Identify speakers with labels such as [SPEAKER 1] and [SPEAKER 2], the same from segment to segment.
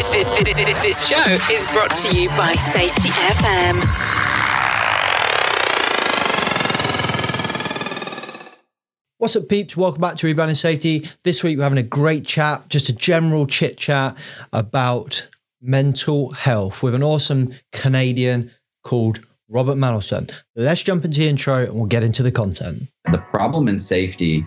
[SPEAKER 1] This, this, this, this show is brought to you by Safety FM.
[SPEAKER 2] What's up, peeps? Welcome back to Rebranding Safety. This week we're having a great chat, just a general chit chat about mental health with an awesome Canadian called Robert Mandelson. Let's jump into the intro and we'll get into the content.
[SPEAKER 3] The problem in safety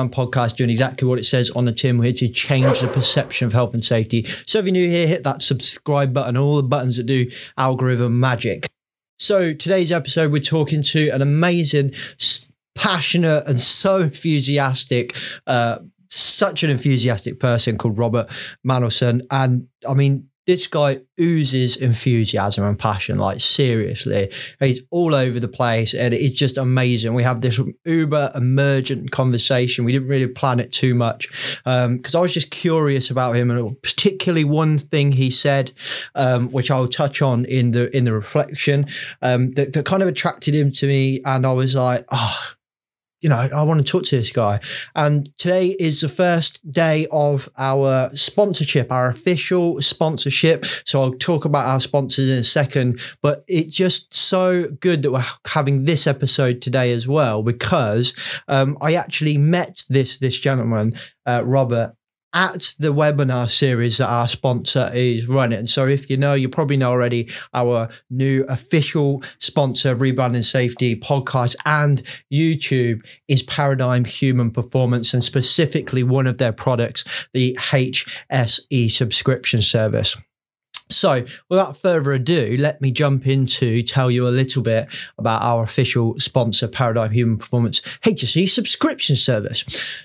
[SPEAKER 2] and podcast doing exactly what it says on the tin. We're here to change the perception of health and safety. So if you're new here, hit that subscribe button, all the buttons that do algorithm magic. So today's episode, we're talking to an amazing, passionate, and so enthusiastic, uh, such an enthusiastic person called Robert Mandelson. And I mean, this guy oozes enthusiasm and passion. Like seriously, he's all over the place, and it's just amazing. We have this uber emergent conversation. We didn't really plan it too much because um, I was just curious about him, and particularly one thing he said, um, which I'll touch on in the in the reflection, um, that, that kind of attracted him to me, and I was like, oh you know, I want to talk to this guy. And today is the first day of our sponsorship, our official sponsorship. So I'll talk about our sponsors in a second, but it's just so good that we're having this episode today as well, because um, I actually met this, this gentleman, uh, Robert, at the webinar series that our sponsor is running. So if you know, you probably know already our new official sponsor of Rebranding Safety podcast and YouTube is Paradigm Human Performance and specifically one of their products, the HSE subscription service. So, without further ado, let me jump into tell you a little bit about our official sponsor, Paradigm Human Performance HSE subscription service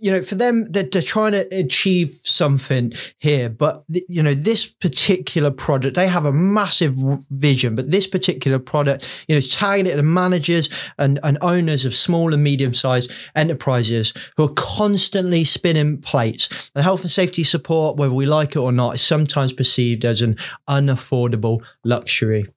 [SPEAKER 2] you know, for them, they're, they're trying to achieve something here, but you know, this particular product, they have a massive vision, but this particular product, you know, is targeted at the managers and, and owners of small and medium sized enterprises who are constantly spinning plates. The health and safety support, whether we like it or not, is sometimes perceived as an unaffordable luxury.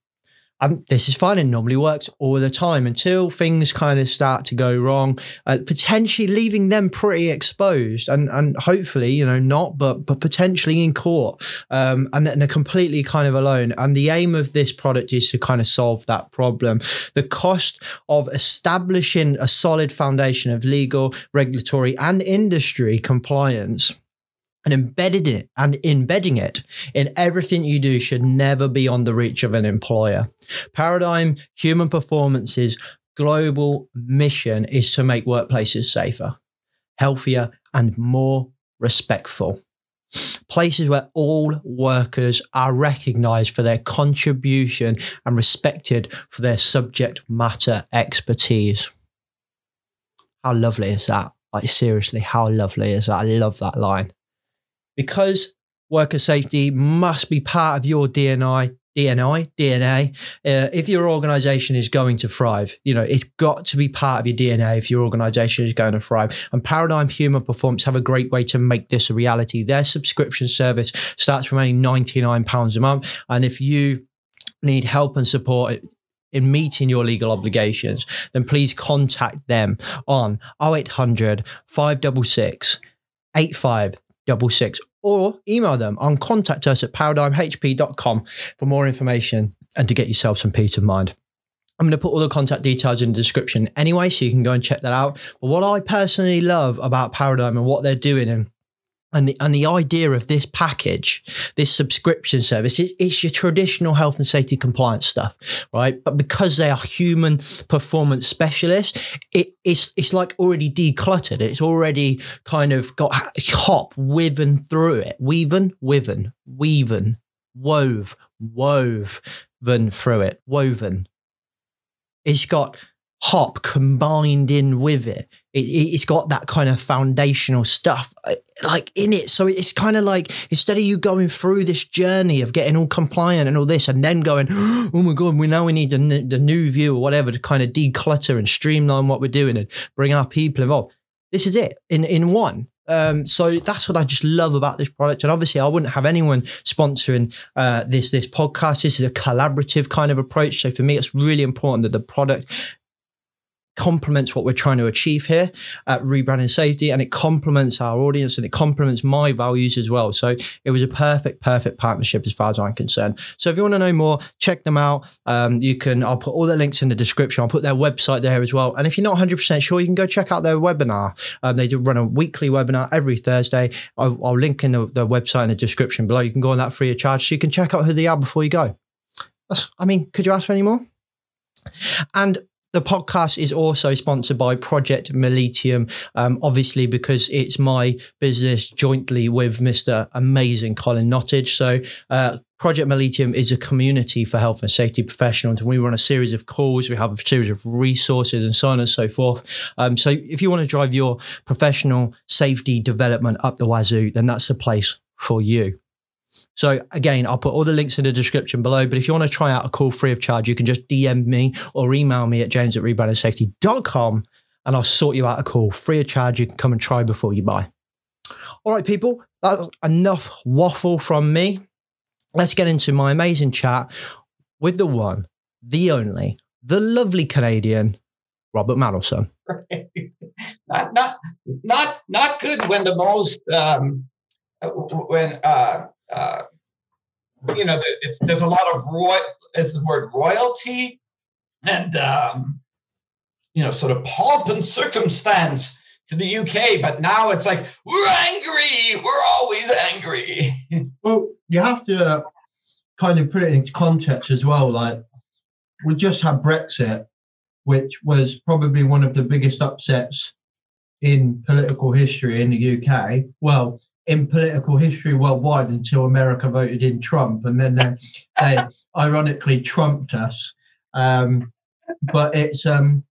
[SPEAKER 2] And this is fine and normally works all the time until things kind of start to go wrong, uh, potentially leaving them pretty exposed and, and hopefully, you know, not, but, but potentially in court. Um, and, and they're completely kind of alone. And the aim of this product is to kind of solve that problem. The cost of establishing a solid foundation of legal, regulatory, and industry compliance and embedded it and embedding it in everything you do should never be on the reach of an employer. Paradigm Human Performance's global mission is to make workplaces safer, healthier, and more respectful. Places where all workers are recognized for their contribution and respected for their subject matter expertise. How lovely is that? Like, seriously, how lovely is that? I love that line because worker safety must be part of your DNI, DNI, DNA. Uh, if your organization is going to thrive, you know, it's got to be part of your DNA if your organization is going to thrive. And Paradigm Human Performance have a great way to make this a reality. Their subscription service starts from only £99 a month. And if you need help and support in meeting your legal obligations, then please contact them on 0800 566 8566 or email them on contact us at paradigmhp.com for more information and to get yourself some peace of mind. I'm going to put all the contact details in the description anyway, so you can go and check that out. But what I personally love about Paradigm and what they're doing and and the, and the idea of this package, this subscription service, it, it's your traditional health and safety compliance stuff, right? But because they are human performance specialists, it, it's it's like already decluttered. It's already kind of got HOP woven through it, weaven, woven, weaven, wove, woven through it, woven. It's got HOP combined in with it. it. It's got that kind of foundational stuff
[SPEAKER 4] like in it. So it's kind of like instead of you going through this journey of getting all compliant and all this, and then going, oh my god, we now we need the, n- the new view or whatever to kind of declutter and streamline what we're doing and bring our people involved. This is it in in one. Um, so that's what I just love about this product. And obviously, I wouldn't have anyone sponsoring uh, this this podcast. This is a collaborative kind of approach. So for me, it's really important that the product complements what we're trying to achieve here at rebranding safety and it complements our audience and it complements my values as well. So it was a perfect perfect partnership as far as i'm concerned. So if you want to know more check them out. Um, you can i'll put all the links in the description. I'll put their website there as well. And if you're not 100% sure you can go check out their webinar. Um, they do run a weekly webinar every thursday. I'll, I'll link in the, the website in the description below. You can go on that free of charge so you can check out who they are before you go. That's, i mean could you ask for any more? And the podcast is also sponsored by Project Militium, um, obviously because it's my business jointly with Mr. Amazing Colin Nottage. So, uh, Project Militium is a community for health and safety professionals. And we run a series of calls, we have a series of resources and so on and so forth. Um, so, if you want to drive your professional safety development up the wazoo, then that's the place for you. So again, I'll put all the links in the description below. But if you want to try out a call free of charge, you can just DM me or email me at james at rebrandingsafety.com and I'll sort you out a call free of charge. You can come and try before you buy. All right, people, that's enough waffle from me. Let's get into my amazing chat with the one, the only, the lovely Canadian, Robert Mandelson.
[SPEAKER 5] not, not, not, not good when the most, um, when, uh, uh, you know, there's a lot of roy, is the word royalty and, um, you know, sort of pomp and circumstance to the UK. But now it's like, we're angry. We're always angry.
[SPEAKER 2] well, you have to uh, kind of put it into context as well. Like, we just had Brexit, which was probably one of the biggest upsets in political history in the UK. Well, in political history worldwide until America voted in Trump, and then they, they ironically trumped us. Um, but it's um,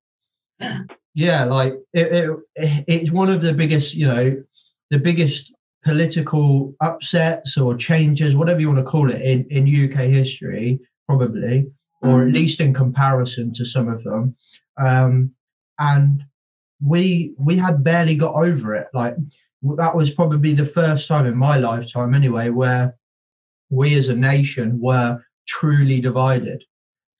[SPEAKER 2] yeah, like it, it, it's one of the biggest, you know, the biggest political upsets or changes, whatever you want to call it, in in UK history, probably, or at least in comparison to some of them. Um, and we we had barely got over it. Like that was probably the first time in my lifetime, anyway, where we as a nation were truly divided.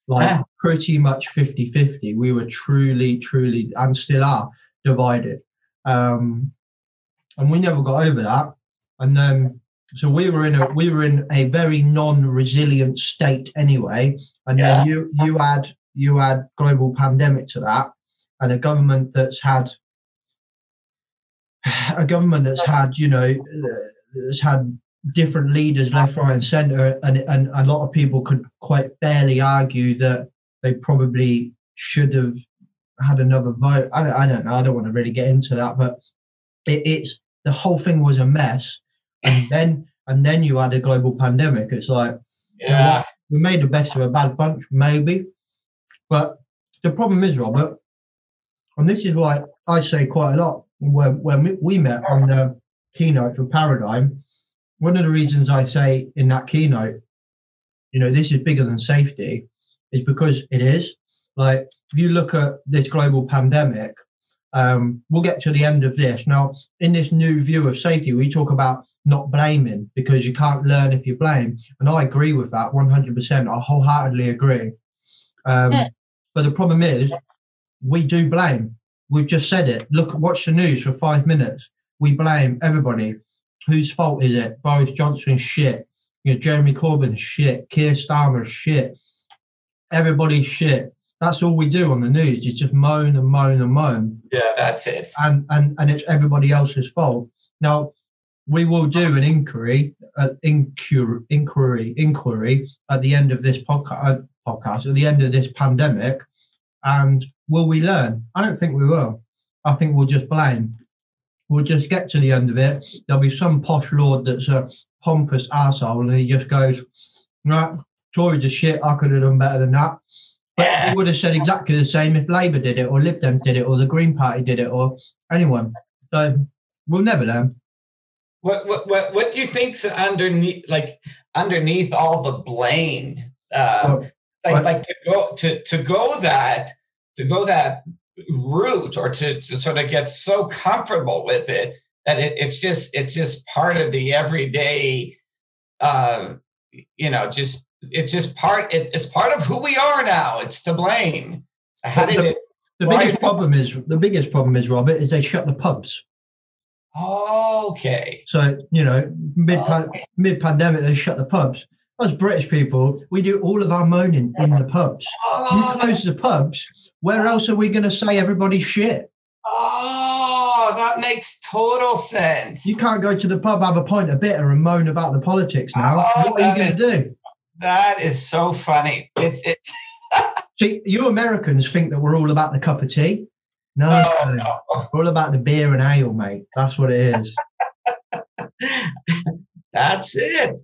[SPEAKER 2] Like yeah. pretty much 50 50. We were truly, truly, and still are divided. Um, and we never got over that. And then, so we were in a we were in a very non-resilient state anyway. And yeah. then you you add you add global pandemic to that, and a government that's had a government that's had, you know, that's had different leaders left, right, and centre, and and a lot of people could quite fairly argue that they probably should have had another vote. I don't, I don't know. I don't want to really get into that, but it, it's the whole thing was a mess, and then and then you had a global pandemic. It's like, yeah, you know, we made the best of a bad bunch, maybe, but the problem is, Robert, and this is why I say quite a lot when, when we met on the keynote for Paradigm, one of the reasons I say in that keynote, you know, this is bigger than safety, is because it is. Like, if you look at this global pandemic, um, we'll get to the end of this. Now, in this new view of safety, we talk about not blaming because you can't learn if you blame. And I agree with that 100%. I wholeheartedly agree. Um, yeah. But the problem is, we do blame. We've just said it. Look, watch the news for five minutes. We blame everybody. Whose fault is it? Boris Johnson's shit. You know, Jeremy Corbyn's shit. Keir Starmer's shit. Everybody's shit. That's all we do on the news. Is just moan and moan and moan.
[SPEAKER 5] Yeah, that's it.
[SPEAKER 2] And and and it's everybody else's fault. Now, we will do an inquiry, uh, inquiry, inquiry, inquiry at the end of this podcast. Uh, podcast at the end of this pandemic, and will we learn? I don't think we will. I think we'll just blame. We'll just get to the end of it. There'll be some posh lord that's a pompous asshole, and he just goes, "Right, Tories are shit. I could have done better than that." But he would have said exactly the same if Labour did it, or Lib Dem did it, or the Green Party did it, or anyone. So we'll never learn.
[SPEAKER 5] what what what what do you think's underneath like underneath all the blame? Uh,
[SPEAKER 2] Well,
[SPEAKER 5] like
[SPEAKER 2] I-
[SPEAKER 5] like to go to to go that to go that route or to, to sort of get so comfortable with it that it, it's just it's just part of the everyday uh you know just it's just part it, it's part of who we are now it's to blame how did it
[SPEAKER 2] The biggest problem is the biggest problem is Robert is they shut the pubs.
[SPEAKER 5] okay
[SPEAKER 2] So you know, mid
[SPEAKER 5] Okay.
[SPEAKER 2] mid pandemic, they shut the pubs. Us British people, we do all of our moaning in the pubs. You
[SPEAKER 5] oh,
[SPEAKER 2] close the pubs. Where else are we going to say everybody's shit?
[SPEAKER 5] oh that makes total sense
[SPEAKER 2] You can't go to the pub, have a pint of bitter, and moan about the politics now.
[SPEAKER 5] Oh,
[SPEAKER 2] what are you going to do?
[SPEAKER 5] that is so funny it's it's
[SPEAKER 2] See, you Americans think that we're all about the cup of tea. No,
[SPEAKER 5] oh,
[SPEAKER 2] no.
[SPEAKER 5] no.
[SPEAKER 2] we're all about the beer and ale, mate. That's what it is.
[SPEAKER 5] that's it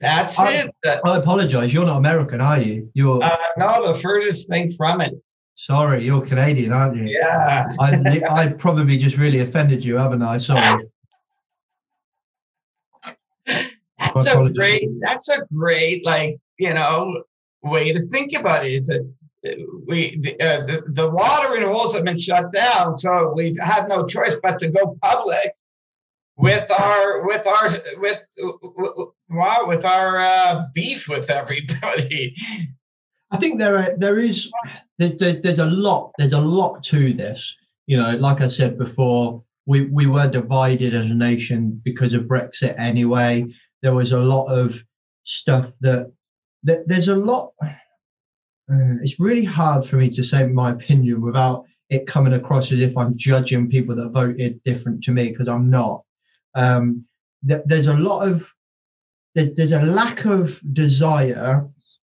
[SPEAKER 5] that's
[SPEAKER 2] I-
[SPEAKER 5] it
[SPEAKER 2] I apologise. You're not American, are you? You're
[SPEAKER 5] uh, no the furthest thing from it
[SPEAKER 2] sorry. You're Canadian, aren't you?
[SPEAKER 5] yeah
[SPEAKER 2] I, I probably just really offended you, haven't I? Sorry.
[SPEAKER 5] That's a great. That's a great, like you know, way to think about it. It's a we the, uh, the the watering holes have been shut down, so we've had no choice but to go public with our with our with wow with our uh, beef with everybody.
[SPEAKER 2] I think there are, there is there, there's a lot there's a lot to this. You know, like I said before, we we were divided as a nation because of Brexit anyway. There was a lot of stuff that, that there's a lot. Uh, it's really hard for me to say my opinion without it coming across as if I'm judging people that voted different to me because I'm not. Um, th- there's a lot of there's, there's a lack of desire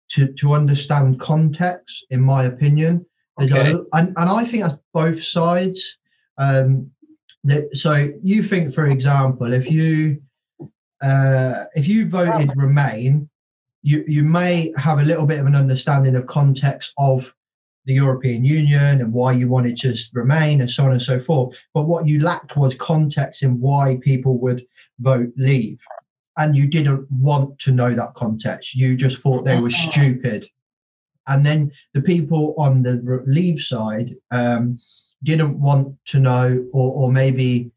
[SPEAKER 2] to to understand context, in my opinion. There's
[SPEAKER 5] Okay.
[SPEAKER 2] a, and, and I think that's both sides. Um, that, so you think, for example, if you uh, if you voted Remain, you you may have a little bit of an understanding of context of the European Union and why you wanted to remain and so on and so forth. But what you lacked was context in why people would vote leave. And you didn't want to know that context. You just thought they were stupid. And then the people on the leave side um, didn't want to know, or, or maybe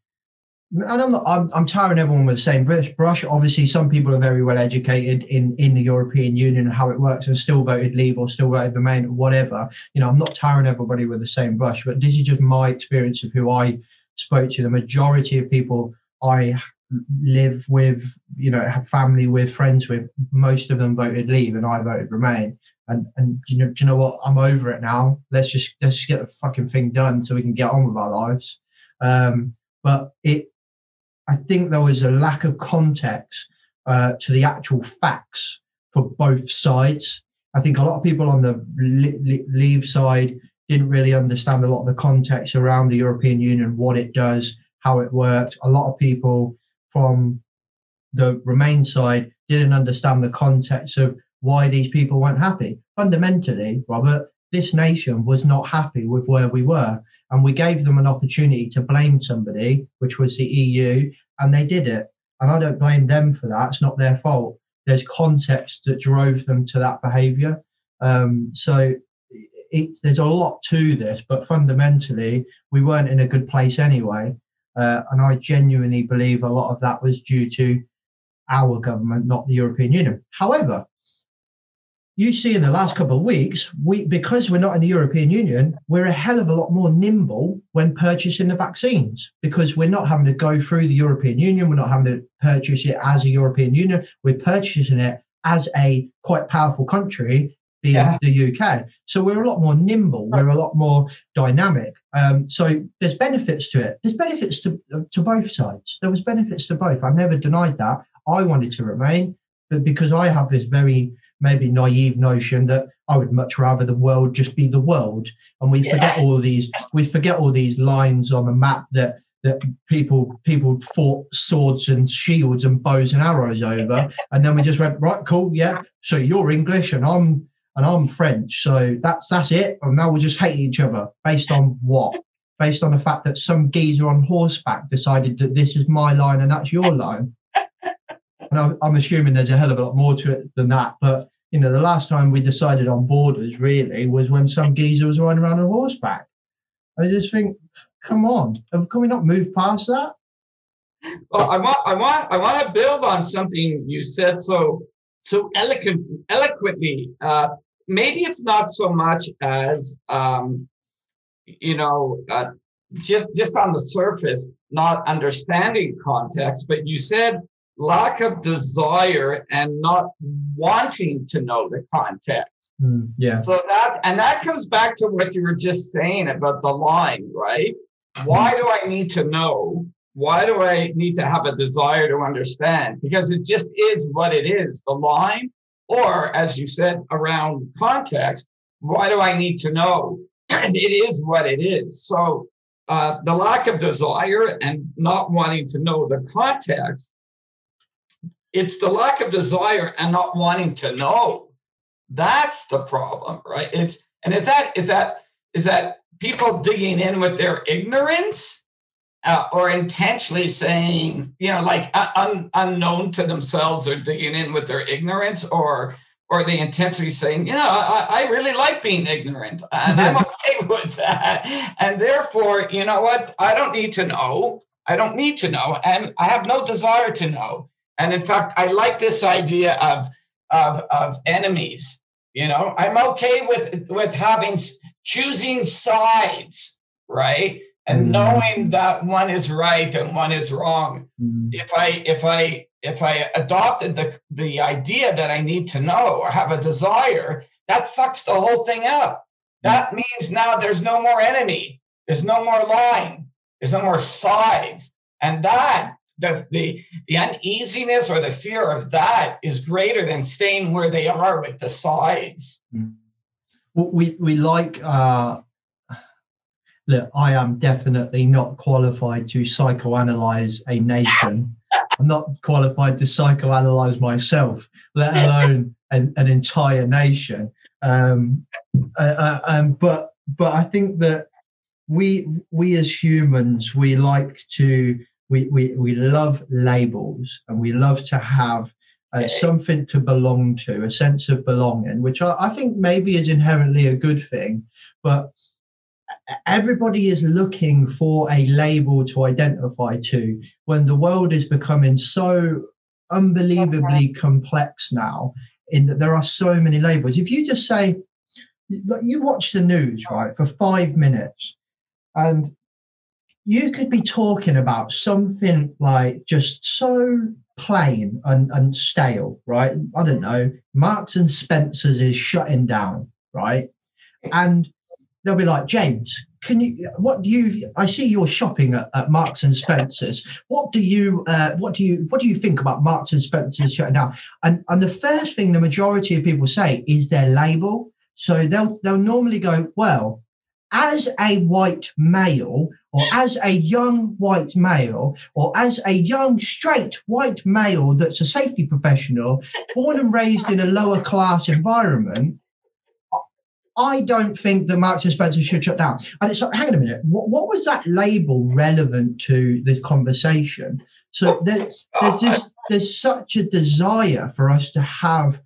[SPEAKER 2] and I'm not, I'm, I'm tiring everyone with the same brush. Obviously, some people are very well educated in, in the European Union and how it works and still voted leave or still voted remain or whatever. You know, I'm not tiring everybody with the same brush, but this is just my experience of who I spoke to. The majority of people I live with, you know, have family with, friends with, most of them voted leave and I voted remain. And and do you know, do you know what? I'm over it now. Let's just let's just get the fucking thing done so we can get on with our lives. Um, but it I think there was a lack of context uh, to the actual facts for both sides. I think a lot of people on the leave side didn't really understand a lot of the context around the European Union, what it does, how it works. A lot of people from the Remain side didn't understand the context of why these people weren't happy. Fundamentally, Robert, this nation was not happy with where we were. And we gave them an opportunity to blame somebody, which was the EU, and they did it. And I don't blame them for that. It's not their fault. There's context that drove them to that behavior. Um, so it, there's a lot to this, but fundamentally, we weren't in a good place anyway. Uh, and I genuinely believe a lot of that was due to our government, not the European Union. However, you see in the last couple of weeks, we because we're not in the European Union, we're a hell of a lot more nimble when purchasing the vaccines because we're not having to go through the European Union, we're not having to purchase it as a European Union, we're purchasing it as a quite powerful country, being
[SPEAKER 5] Yeah.
[SPEAKER 2] the UK. So we're a lot more nimble, we're a lot more dynamic. Um, so there's benefits to it. There's benefits to to both sides. There was benefits to both. I never denied that. I wanted to remain, but because I have this very maybe naive notion that I would much rather the world just be the world, and we forget all these we forget all these lines on the map that that people people fought swords and shields and bows and arrows over, and then we just went right, cool, yeah. So you're English and I'm and I'm French, so that's that's it. And now we just hate each other based on what? based on the fact that some geezer on horseback decided that this is my line and that's your line. and I'm, I'm assuming there's a hell of a lot more to it than that. But you know, the last time we decided on borders really was when some geezer was riding around on horseback. I just think, come on, can we not move past that?
[SPEAKER 5] Well, I want, I want, I want to build on something you said so, so eloquent, eloquently. Uh, maybe it's not so much as, um, you know, uh, just just on the surface, not understanding context. But you said lack of desire and not wanting to know the context.
[SPEAKER 2] Mm, yeah.
[SPEAKER 5] So that and that comes back to what you were just saying about the line, right? Why do I need to know? Why do I need to have a desire to understand? Because it just is what it is, the line. Or as you said around context, why do I need to know? it is what it is. So uh, the lack of desire and not wanting to know the context it's the lack of desire and not wanting to know. That's the problem, right? It's and is that is that is that people digging in with their ignorance uh, or intentionally saying, you know, like un, unknown to themselves, or digging in with their ignorance, or or they intentionally saying, you know, I, I really like being ignorant and I'm okay with that. And therefore, you know what? I don't need to know. I don't need to know. And I have no desire to know. And in fact, I like this idea of, of, of enemies. You know, I'm okay with, with having choosing sides, right? And mm. knowing that one is right and one is wrong. Mm. If I, if I, if I adopted the, the idea that I need to know or have a desire, that fucks the whole thing up. That means now there's no more enemy. There's no more line. There's no more sides. And that the, the the uneasiness or the fear of that is greater than staying where they are with the sides.
[SPEAKER 2] Mm. Well, we we like uh look, I am definitely not qualified to psychoanalyze a nation. I'm not qualified to psychoanalyze myself, let alone an, an entire nation. Um, uh, uh, um, but but I think that we we as humans we like to we, we, we love labels and we love to have uh, something to belong to, a sense of belonging, which I, I think maybe is inherently a good thing. But everybody is looking for a label to identify to when the world is becoming so unbelievably complex. now in that there are so many labels. If you just say you watch the news right for five minutes and you could be talking about something like just so plain and, and stale, right? I don't know. Marks and Spencer's is shutting down, right? And they'll be like, James, can you? What do you? I see you're shopping at, at Marks and Spencers. What do you? Uh, what do you? What do you think about Marks and Spencers shutting down? And and the first thing the majority of people say is their label. So they'll they'll normally go, well, as a white male or as a young white male or as a young straight white male that's a safety professional born and raised in a lower class environment I don't think that Marks and Spencer should shut down. And it's like, hang on a minute, what, what was that label relevant to this conversation? So there's, there's oh, this, there's such a desire for us to have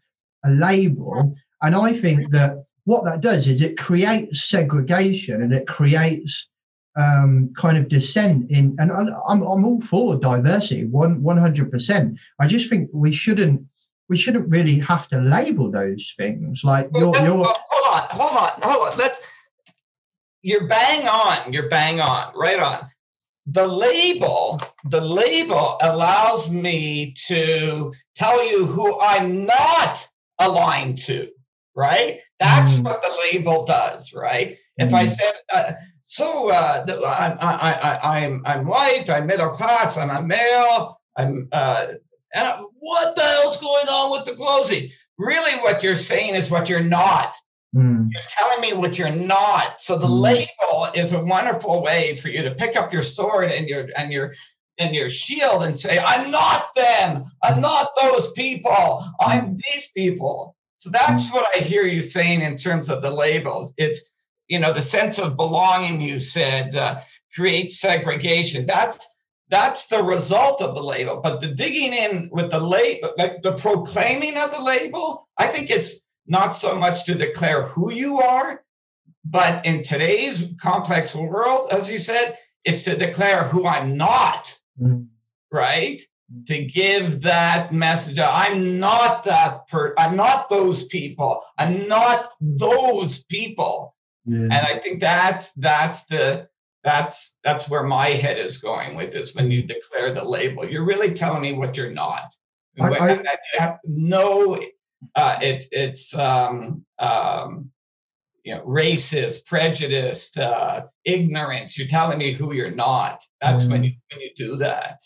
[SPEAKER 2] a label. And I think that what that does is it creates segregation and it creates um, kind of dissent in. And I'm I'm all for diversity, one one hundred percent. I just think we shouldn't we shouldn't really have to label those things like
[SPEAKER 5] you're, you're hold on hold on hold on let's you're bang on you're bang on right on the label the label allows me to tell you who i'm not aligned to right? That's mm. what the label does, right? Mm. If I mm. said, uh, so uh, I'm, I, I, I'm, I'm white, I'm middle class, I'm a male, I'm, uh, and I, what the hell's going on with the closing? Really, what you're saying is what you're not. Mm. You're telling me what you're not. So the mm. label is a wonderful way for you to pick up your sword and your and your and your shield and say, "I'm not them. I'm not those people. I'm mm. these people." So that's what I hear you saying in terms of the labels. It's you know, the sense of belonging. You said uh, creates segregation. That's that's the result of the label. But the digging in with the label, like the proclaiming of the label, I think it's not so much to declare who you are, but in today's complex world, as you said, it's to declare who I'm not, mm. right? To give that message. I'm not that per. I'm not those people. I'm not those people. Yeah. And I think that's that's the that's that's where my head is going with this. When you declare the label, you're really telling me what you're not. I, I, I have no. Uh, it's it's um, um, you know, racist, prejudiced, uh, ignorance. You're telling me who you're not. That's mm. when you when you do that.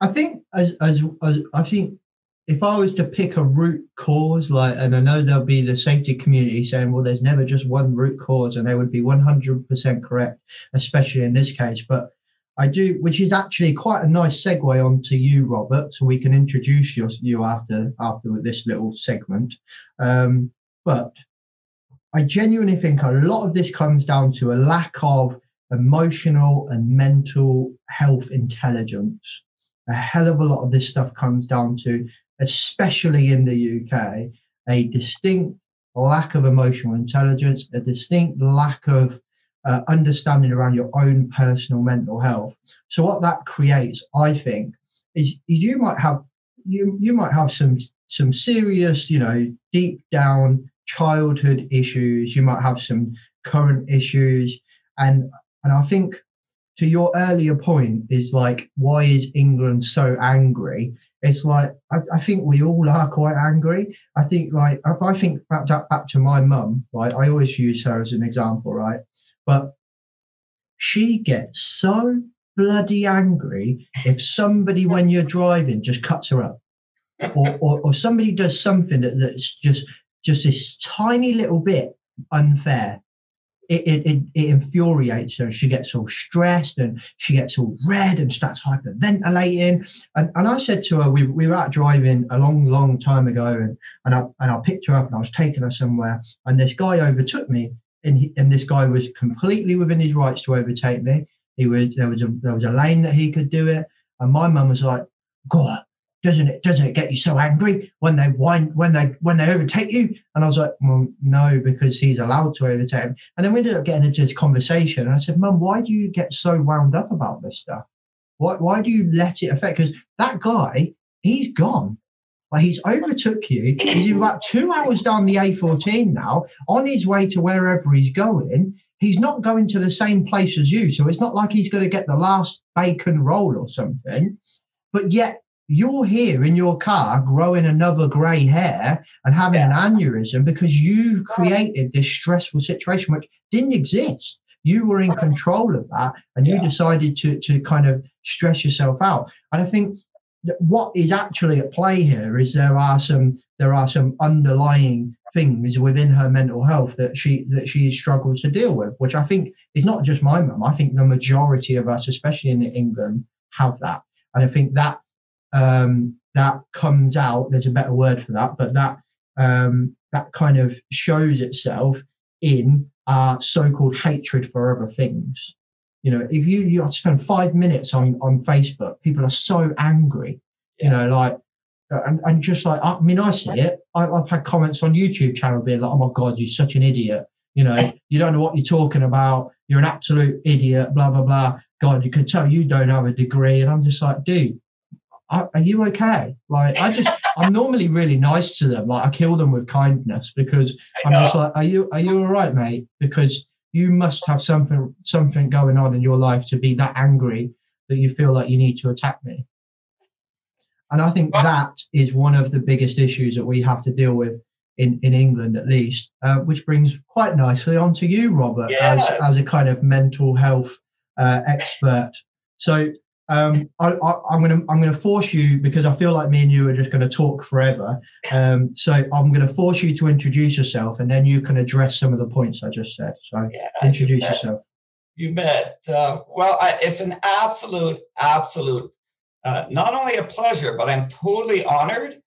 [SPEAKER 2] I think as, as as I think if I was to pick a root cause, like, and I know there'll be the safety community saying, well, there's never just one root cause, and they would be 100% correct, especially in this case. But I do, which is actually quite a nice segue onto you, Robert, so we can introduce you, you after after this little segment. Um, but I genuinely think a lot of this comes down to a lack of emotional and mental health intelligence. A hell of a lot of this stuff comes down to, especially in the UK, a distinct lack of emotional intelligence, a distinct lack of uh, understanding around your own personal mental health. So what that creates, I think, is, is you might have you you might have some some serious, you know, deep down childhood issues, you might have some current issues. And and I think to your earlier point is like, why is England so angry? It's like I, I think we all are quite angry. I think like if I think back, back to my mum, right? I always use her as an example, right? But she gets so bloody angry if somebody when you're driving just cuts her up. or, or, or somebody does something that, that's just just this tiny little bit unfair. It, it, it, it, infuriates her. She gets all stressed and she gets all red and starts hyperventilating. And, and I said to her, we, we were out driving a long, long time ago and, and, I, and I picked her up and I was taking her somewhere. And this guy overtook me and, he, and this guy was completely within his rights to overtake me. He was, there was a, there was a lane that he could do it. And my mum was like, God, doesn't it doesn't it get you so angry when they wind when they when they overtake you? And i was like well no because he's allowed to overtake and then we ended up getting into this conversation and i said mum why do you get so wound up about this stuff? Why, why do you let it affect because that guy he's gone. Like he's overtook you. He's about two hours down the a14 now on his way to wherever he's going. He's not going to the same place as you so it's not like he's going to get the last bacon roll or something. But yet you're here in your car growing another grey hair and having yeah. an aneurysm because you created this stressful situation which didn't exist. You were in control of that and you decided to, to kind of stress yourself out. And I think what is actually at play here is there are some there are some underlying things within her mental health that she that she struggles to deal with, which I think is not just my mum. I think the majority of us, especially in England, have that. And I think that um, that comes out. There's a better word for that, but that um, that kind of shows itself in our so-called hatred for other things. You know, if you you spend five minutes on on Facebook, people are so angry. You know, like and, and just like I mean, I see it. I, have had comments on YouTube channel being like, "Oh my god, you're such an idiot." You know, you don't know what you're talking about. You're an absolute idiot. Blah blah blah. God, you can tell you don't have a degree, and I'm just like, dude, are, you okay? Like, I just, I'm normally really nice to them. Like, I kill them with kindness because I'm just like, are you, are you all right, mate? Because you must have something, something going on in your life to be that angry that you feel like you need to attack me. And I think that is one of the biggest issues that we have to deal with in, in England, at least, uh, which brings quite nicely onto you, Robert, yeah. as, as a kind of mental health uh, expert. So um, I, am going to I'm going to force you because I feel like me and you are just going to talk forever. Um, so I'm going to force you to introduce yourself, and then you can address some of the points I just said. So yeah, introduce
[SPEAKER 5] you
[SPEAKER 2] yourself.
[SPEAKER 5] You bet. Uh, well, I, it's an absolute, absolute, uh, not only a pleasure, but I'm totally honored,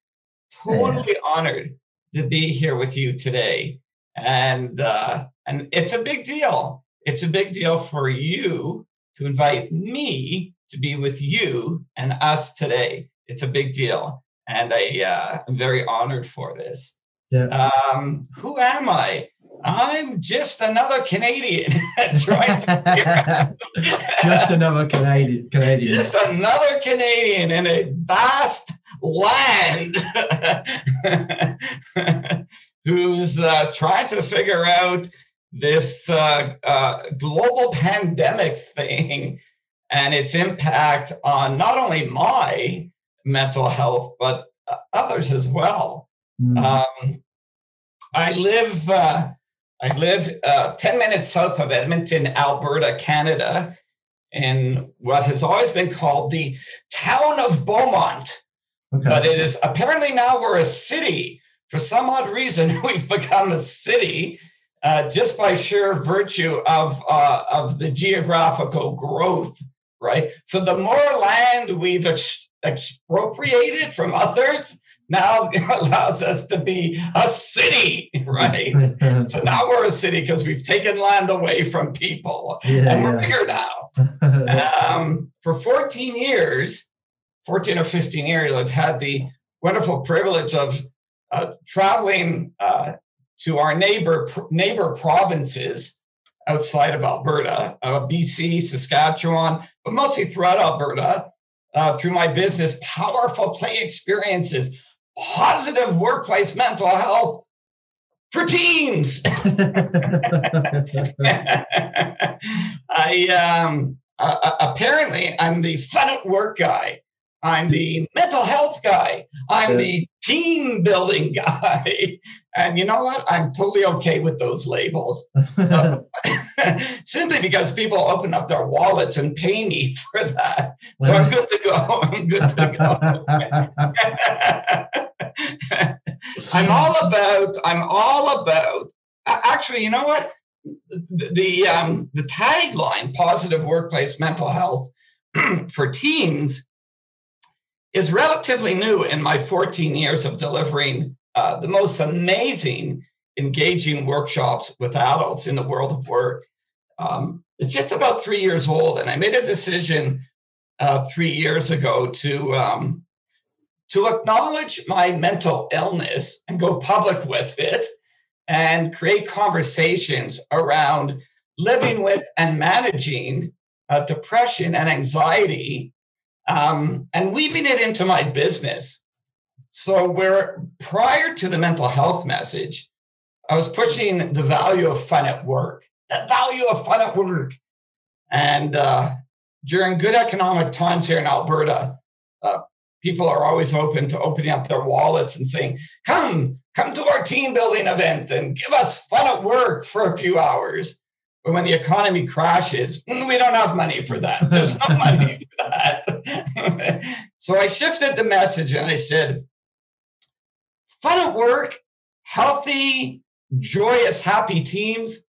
[SPEAKER 5] totally yeah. honored to be here with you today. And uh, And it's a big deal. It's a big deal for you to invite me to be with you and us today. It's a big deal. And I, uh, I'm very honored for this.
[SPEAKER 2] Yeah.
[SPEAKER 5] Um, who am I? I'm just another Canadian trying to
[SPEAKER 2] Just another Canadian. Canadian.
[SPEAKER 5] just another Canadian in a vast land who's uh, trying to figure out this uh, uh, global pandemic thing and its impact on not only my mental health but uh, others as well.
[SPEAKER 2] Mm.
[SPEAKER 5] Um, I live. Uh, I live uh, ten minutes south of Edmonton, Alberta, Canada, in what has always been called the town of Beaumont.
[SPEAKER 2] okay.
[SPEAKER 5] But it is apparently now we're a city. For some odd reason, we've become a city uh, just by sheer virtue of uh, of the geographical growth, right? So the more land we've ex- expropriated from others now allows us to be a city, right? So now we're a city because we've taken land away from people,
[SPEAKER 2] Yeah,
[SPEAKER 5] and we're
[SPEAKER 2] yeah.
[SPEAKER 5] bigger now um, for 14 years, 14 or 15 years, I've had the wonderful privilege of uh, traveling uh, to our neighbor neighbor provinces outside of Alberta, uh, BC, Saskatchewan, but mostly throughout Alberta uh, through my business, powerful play experiences, positive workplace mental health for teams. I um, uh, apparently I'm the fun at work guy. I'm the mental health guy. I'm the team building guy. And you know what? I'm totally okay with those labels. Simply because people open up their wallets and pay me for that. So I'm good to go. I'm good to go. I'm all about, I'm all about, actually, you know what? The, the, um, the tagline, positive workplace mental health for teens, is relatively new in my 14 years of delivering uh, the most amazing, engaging workshops with adults in the world of work. Um, it's just about three years old, and I made a decision uh, three years ago to um, to acknowledge my mental illness and go public with it, and create conversations around living with and managing uh, depression and anxiety um, and weaving it into my business. So, where prior to the mental health message, I was pushing the value of fun at work, the value of fun at work. And uh, during good economic times here in Alberta, uh, people are always open to opening up their wallets and saying, come, come to our team building event and give us fun at work for a few hours. But when the economy crashes, mm, we don't have money for that. There's no money for that. so I shifted the message and I said, fun at work, healthy, joyous, happy teams.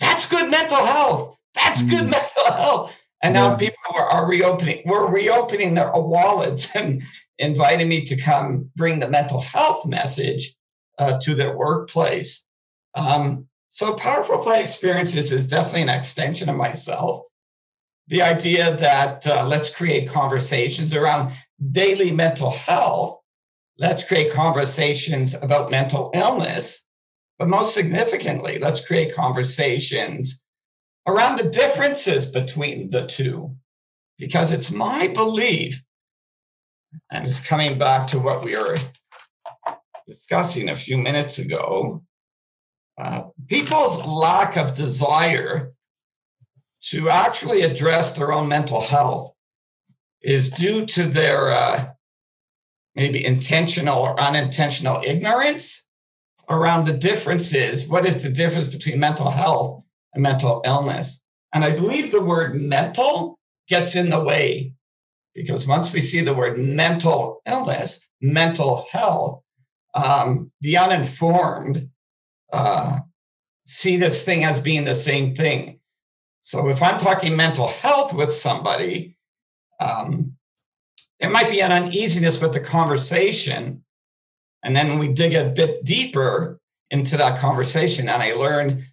[SPEAKER 5] That's good mental health. That's good
[SPEAKER 2] Mm.
[SPEAKER 5] mental health. And now
[SPEAKER 2] Yeah.
[SPEAKER 5] people are, are reopening. We're reopening their wallets and inviting me to come bring the mental health message uh, to their workplace. Um, so, powerful play experiences is definitely an extension of myself. The idea that uh, let's create conversations around daily mental health, let's create conversations about mental illness, but most significantly, let's create conversations around the differences between the two. Because it's my belief, and it's coming back to what we were discussing a few minutes ago uh, people's lack of desire to actually address their own mental health is due to their uh, maybe intentional or unintentional ignorance around the differences. What is the difference between mental health and mental illness? And I believe the word mental gets in the way because once we see the word mental illness, mental health, um, the uninformed uh, see this thing as being the same thing. So if I'm talking mental health with somebody, um, there might be an uneasiness with the conversation. And then we dig a bit deeper into that conversation, and I learn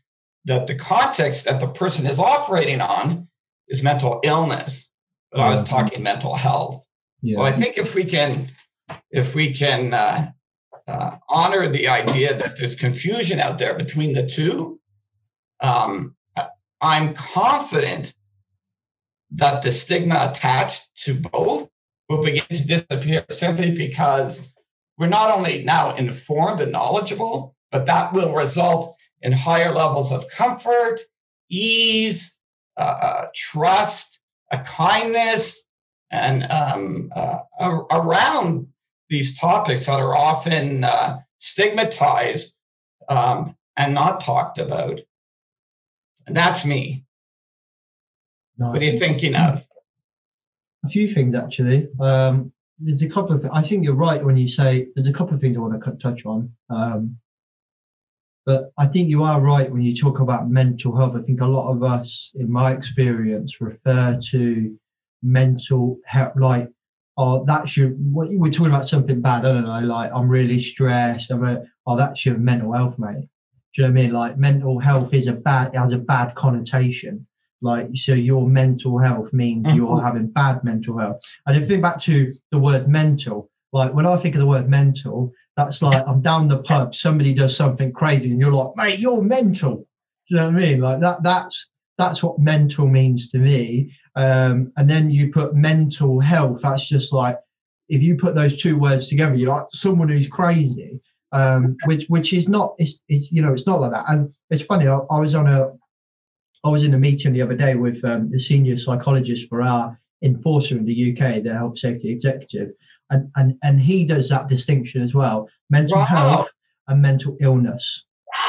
[SPEAKER 5] that the context that the person is operating on is mental illness, but I was talking mental health.
[SPEAKER 2] Yeah.
[SPEAKER 5] So I think if we can, if we can uh, uh, honor the idea that there's confusion out there between the two, um, I'm confident that the stigma attached to both will begin to disappear simply because we're not only now informed and knowledgeable, but that will result in higher levels of comfort, ease, uh, uh, trust, a kindness, and um, uh, around these topics that are often uh, stigmatized um, and not talked about. And that's me. What are you thinking of?
[SPEAKER 2] A few things actually. Um, there's a couple of. I think you're right when you say there's a couple of things I want to touch on. Um, but I think you are right when you talk about mental health. I think a lot of us, in my experience, refer to mental health like, oh, that's your. We're talking about something bad. I don't know. Like I'm really stressed. I'm. A, oh, that's your mental health, mate. Do you know what I mean? Like mental health is a bad. It has a bad connotation like so your mental health means
[SPEAKER 5] Mhm.
[SPEAKER 2] you're having bad mental health. And if you think back to the word mental like when i think of the word mental that's like i'm down the pub somebody does something crazy and you're like mate you're mental. Do you know what i mean? Like that that's that's what mental means to me. Um, and then you put mental health that's just like if you put those two words together you're like someone who's crazy um, which which is not it's, it's you know it's not like that. And it's funny I, I was on a I was in a meeting the other day with um, the senior psychologist for our enforcer in the UK, the health safety executive, and and and he does that distinction as well: mental
[SPEAKER 5] Wow.
[SPEAKER 2] health and mental illness.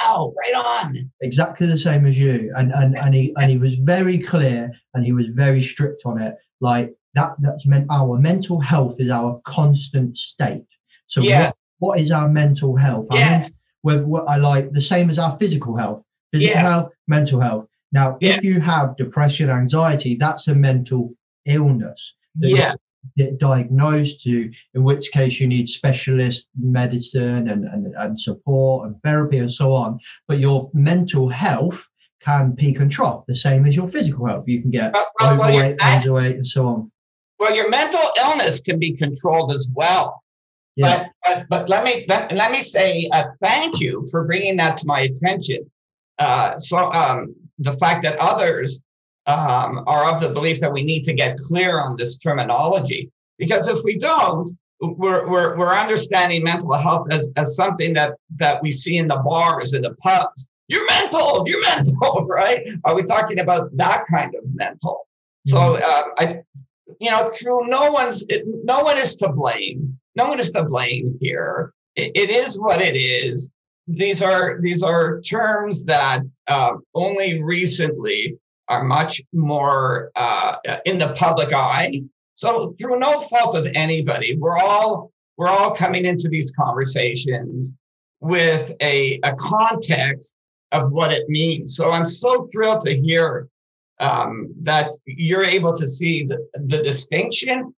[SPEAKER 5] Wow, right on.
[SPEAKER 2] Exactly the same as you, and and and he and he was very clear and he was very strict on it. Like that, that's meant our mental health is our constant state. So
[SPEAKER 5] Yes.
[SPEAKER 2] what, what is our mental health? Our men-
[SPEAKER 5] Yes.
[SPEAKER 2] with what I like the same as our physical health, physical
[SPEAKER 5] Yes.
[SPEAKER 2] health, mental health. Now,
[SPEAKER 5] Yes.
[SPEAKER 2] if you have depression, anxiety, that's a mental illness. that get diagnosed to, in which case you need specialist medicine and, and, and support and therapy and so on. But your mental health can peak and trough, the same as your physical health. You can get
[SPEAKER 5] Well, well, well,
[SPEAKER 2] overweight,
[SPEAKER 5] you're-
[SPEAKER 2] underweight, and so on.
[SPEAKER 5] Well, your mental illness can be controlled as well.
[SPEAKER 2] Yeah.
[SPEAKER 5] But, but but let me let, let me say uh, thank you for bringing that to my attention. Uh, so um, the fact that others um, are of the belief that we need to get clear on this terminology, because if we don't, we're we're, we're understanding mental health as, as something that that we see in the bars and the pubs. You're mental. You're mental, right? Are we talking about that kind of mental? So um, I, you know, through no one's, it, no one is to blame. No one is to blame here. It, it is what it is. These are these are terms that uh, only recently are much more uh, in the public eye. So through no fault of anybody, we're all we're all coming into these conversations with a, a context of what it means. So I'm so thrilled to hear um, that you're able to see the, the distinction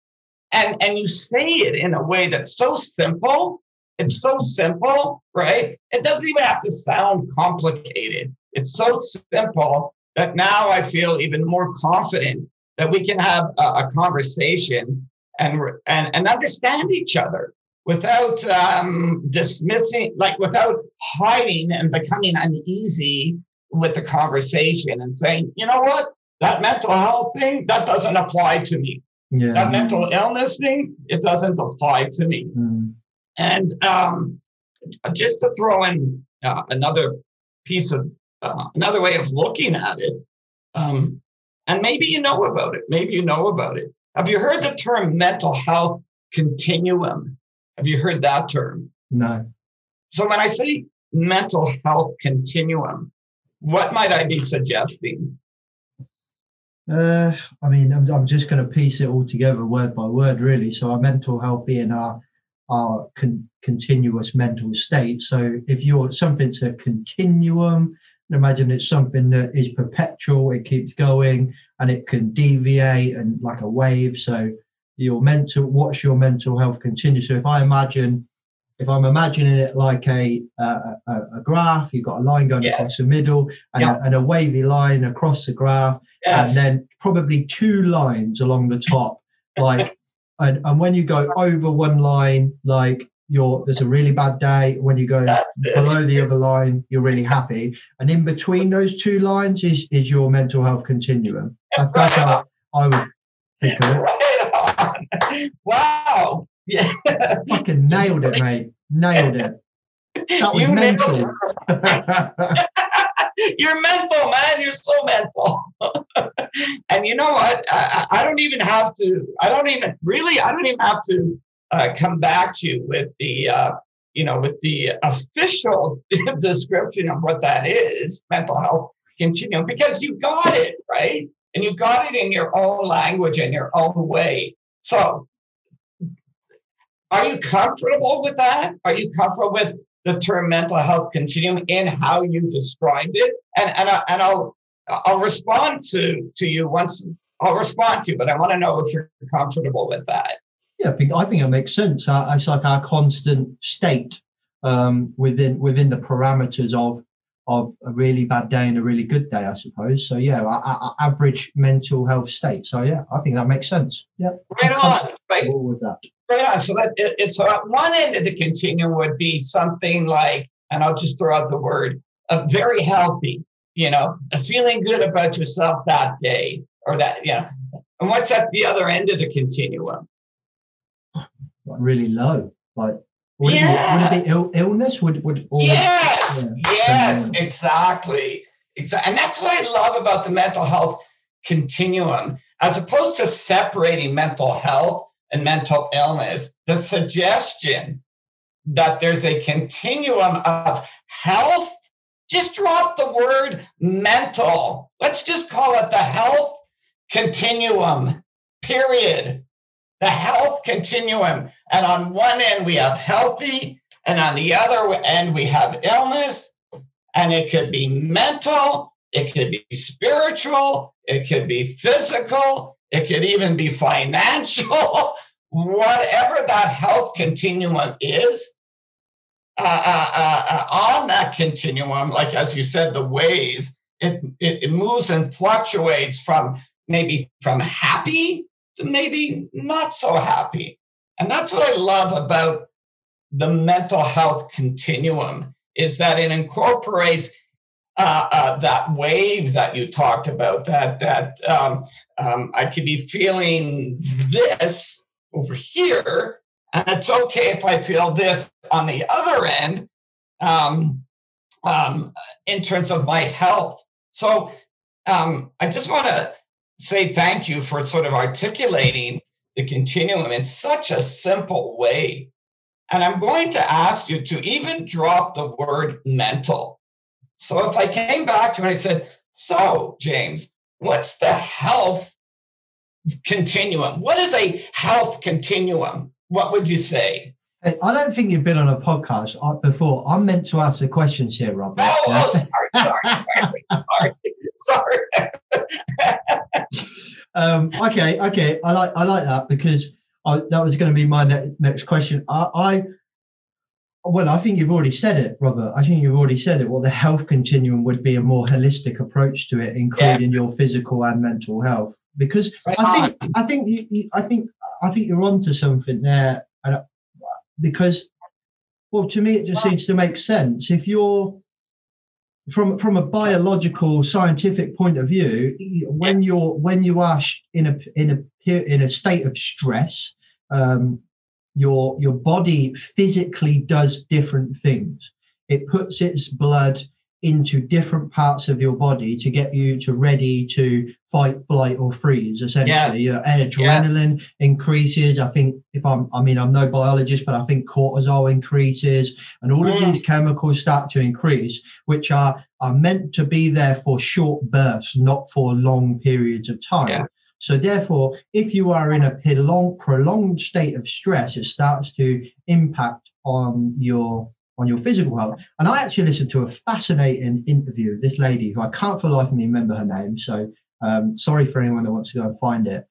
[SPEAKER 5] and and you say it in a way that's so simple it's so simple right it doesn't even have to sound complicated it's so simple that now i feel even more confident that we can have a, a conversation and, and and understand each other without um, dismissing like without hiding and becoming uneasy with the conversation and saying you know what that mental health thing that doesn't apply to me
[SPEAKER 2] Yeah.
[SPEAKER 5] that mental illness thing, it doesn't apply to me.
[SPEAKER 2] Mm.
[SPEAKER 5] And um, just to throw in uh, another piece of uh, another way of looking at it, um, and maybe you know about it, maybe you know about it. Have you heard the term mental health continuum? Have you heard that term?
[SPEAKER 2] No.
[SPEAKER 5] So when I say mental health continuum, what might I be suggesting?
[SPEAKER 2] Uh, I mean, I'm, I'm just going to piece it all together word by word, really. So, our mental health being our our con- continuous mental state. So, if you're something's a continuum, imagine it's something that is perpetual. It keeps going, and it can deviate and like a wave. So, your mental, what's your mental health continue? So, if I imagine if I'm imagining it like a a, a, a graph, you've got a line going
[SPEAKER 5] Yes.
[SPEAKER 2] across the middle and,
[SPEAKER 5] Yeah.
[SPEAKER 2] a, and a wavy line across the graph,
[SPEAKER 5] Yes.
[SPEAKER 2] and then probably two lines along the top. Like, and, and when you go over one line, like you're there's a really bad day. When you go below the other line, you're really happy. And in between those two lines is is your mental health continuum. That, that's how I would think of it.
[SPEAKER 5] Wow. Yeah.
[SPEAKER 2] Fucking nailed it, mate. Nailed it. That was
[SPEAKER 5] You
[SPEAKER 2] mental.
[SPEAKER 5] You're mental, man. You're so mental. and you know what? I, I don't even have to. I don't even really. I don't even have to uh, come back to you with the, uh, you know, with the official description of what that is, mental health continuum, because you got it right, and you got it in your own language and your own way. So, are you comfortable with that? Are you comfortable with the term mental health continuum in how you described it? And and I, and I'll I'll respond to to you once. I'll respond to you, but I want to know if you're comfortable with that.
[SPEAKER 2] Yeah, I think, I think it makes sense. Uh, It's like our constant state um, within within the parameters of of a really bad day and a really good day, I suppose. So yeah, our, our average mental health state. So yeah, I think that makes sense. Yeah,
[SPEAKER 5] Right on, right,
[SPEAKER 2] with that.
[SPEAKER 5] right on. So that it, it's at one end of the continuum would be something like, and I'll just throw out the word, uh, very healthy. You know, feeling good about yourself that day or that. You know, and what's at the other end of the continuum?
[SPEAKER 2] Really low. Like would
[SPEAKER 5] Yeah.
[SPEAKER 2] it be, would it be Ill, illness? Would would would-
[SPEAKER 5] Yes,
[SPEAKER 2] yeah.
[SPEAKER 5] yes, exactly. Exactly. And that's what I love about the mental health continuum. As opposed to separating mental health and mental illness, the suggestion that there's a continuum of health, just drop the word mental. Let's just call it the health continuum, period. The health continuum. And on one end, we have healthy, and on the other end, we have illness. And it could be mental, it could be spiritual, it could be physical, it could even be financial. Whatever that health continuum is, uh, uh, uh, uh, on that continuum, like as you said, the ways it, it, it moves and fluctuates from maybe from happy to maybe not so happy. And that's what I love about the mental health continuum is that it incorporates uh, uh, that wave that you talked about. That that um, um, I could be feeling this over here, and it's okay if I feel this on the other end, um, um, in terms of my health. So um, I just want to say thank you for sort of articulating the continuum in such a simple way. And I'm going to ask you to even drop the word mental. So if I came back to you and I said, So, James, what's the health continuum? What is a health continuum? What would you say?
[SPEAKER 2] I don't think you've been on a podcast uh, before. I'm meant to ask the questions here, Robert.
[SPEAKER 5] Oh, oh sorry, sorry, sorry, sorry.
[SPEAKER 2] um, okay, okay. I like I like that because I, that was going to be my ne- next question. I, I well, I think you've already said it, Robert. I think you've already said it. Well, the health continuum would be a more holistic approach to it, including your physical and mental health. Because
[SPEAKER 5] Right
[SPEAKER 2] I think I think you, you, I think I think you're onto something there. And I- because, well, to me, it just seems to make sense. If you're from from a biological scientific point of view when you're when you are in a in a in a state of stress um your your body physically does different things it puts its blood into different parts of your body to get you to ready to fight flight or freeze essentially
[SPEAKER 5] Yes.
[SPEAKER 2] your adrenaline increases i think if i'm i mean i'm no biologist but i think cortisol increases and all of
[SPEAKER 5] Mm.
[SPEAKER 2] these chemicals start to increase which are are meant to be there for short bursts not for long periods of time
[SPEAKER 5] Yeah.
[SPEAKER 2] So therefore if you are in a prolonged state of stress it starts to impact on your on your physical health. And i actually listened to a fascinating interview of this lady who i can't for the life of me remember her name so um, sorry for anyone that wants to go and find it.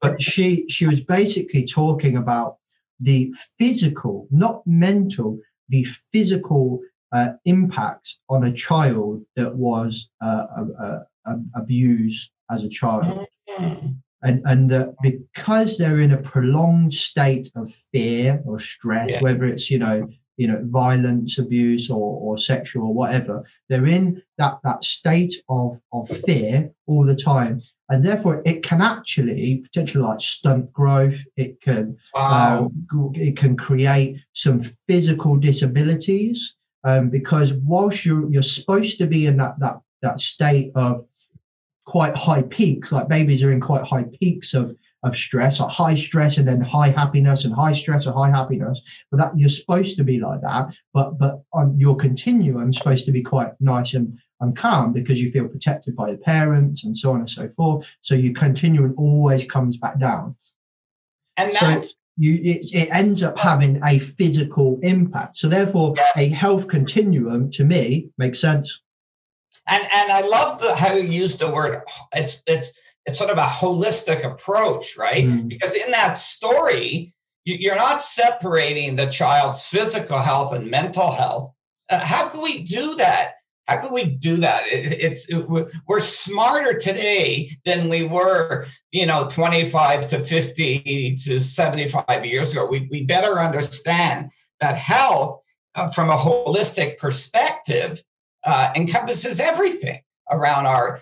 [SPEAKER 2] But she she was basically talking about the physical, not mental, the physical uh, impact on a child that was uh, uh, abused as a child. And, and uh, because they're in a prolonged state of fear or stress,
[SPEAKER 5] Yeah.
[SPEAKER 2] whether it's, you know, you know, violence, abuse or, or sexual or whatever, they're in that, that state of, of fear all the time. And therefore it can actually potentially like stunt growth. It can,
[SPEAKER 5] Wow.
[SPEAKER 2] um, it can create some physical disabilities um, because whilst you're you're supposed to be in that that that state of quite high peaks, like babies are in quite high peaks of of stress, like high stress and then high happiness and high stress and high happiness. But that you're supposed to be like that. But but on your continuum supposed to be quite nice and and calm because you feel protected by your parents and so on and so forth. So your continuum always comes back down
[SPEAKER 5] and
[SPEAKER 2] so
[SPEAKER 5] that
[SPEAKER 2] you it, it ends up having a physical impact so therefore a health continuum to me makes sense
[SPEAKER 5] and and I love the how you use the word. It's it's it's sort of a holistic approach, right?
[SPEAKER 2] Mm.
[SPEAKER 5] Because in that story, you, you're not separating the child's physical health and mental health. Uh, how can we do that? How can we do that? It, it's it, we're- we're smarter today than we were, you know, 25 to 50 to 75 years ago. We we better understand that health uh, from a holistic perspective uh, encompasses everything around our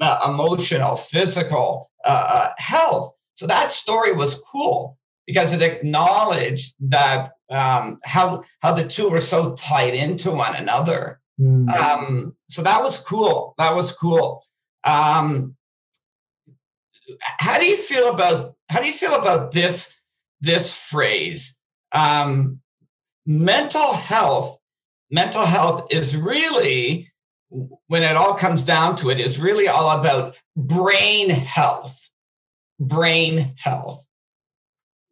[SPEAKER 5] uh, emotional, physical uh, uh, health. So that story was cool because it acknowledged that um, how how the two were so tied into one another.
[SPEAKER 2] Mm.
[SPEAKER 5] Um, so that was cool. That was cool. Um, how do you feel about how do you feel about this this phrase? Um, mental health. Mental health is really, when it all comes down to it, is really all about brain health. Brain health.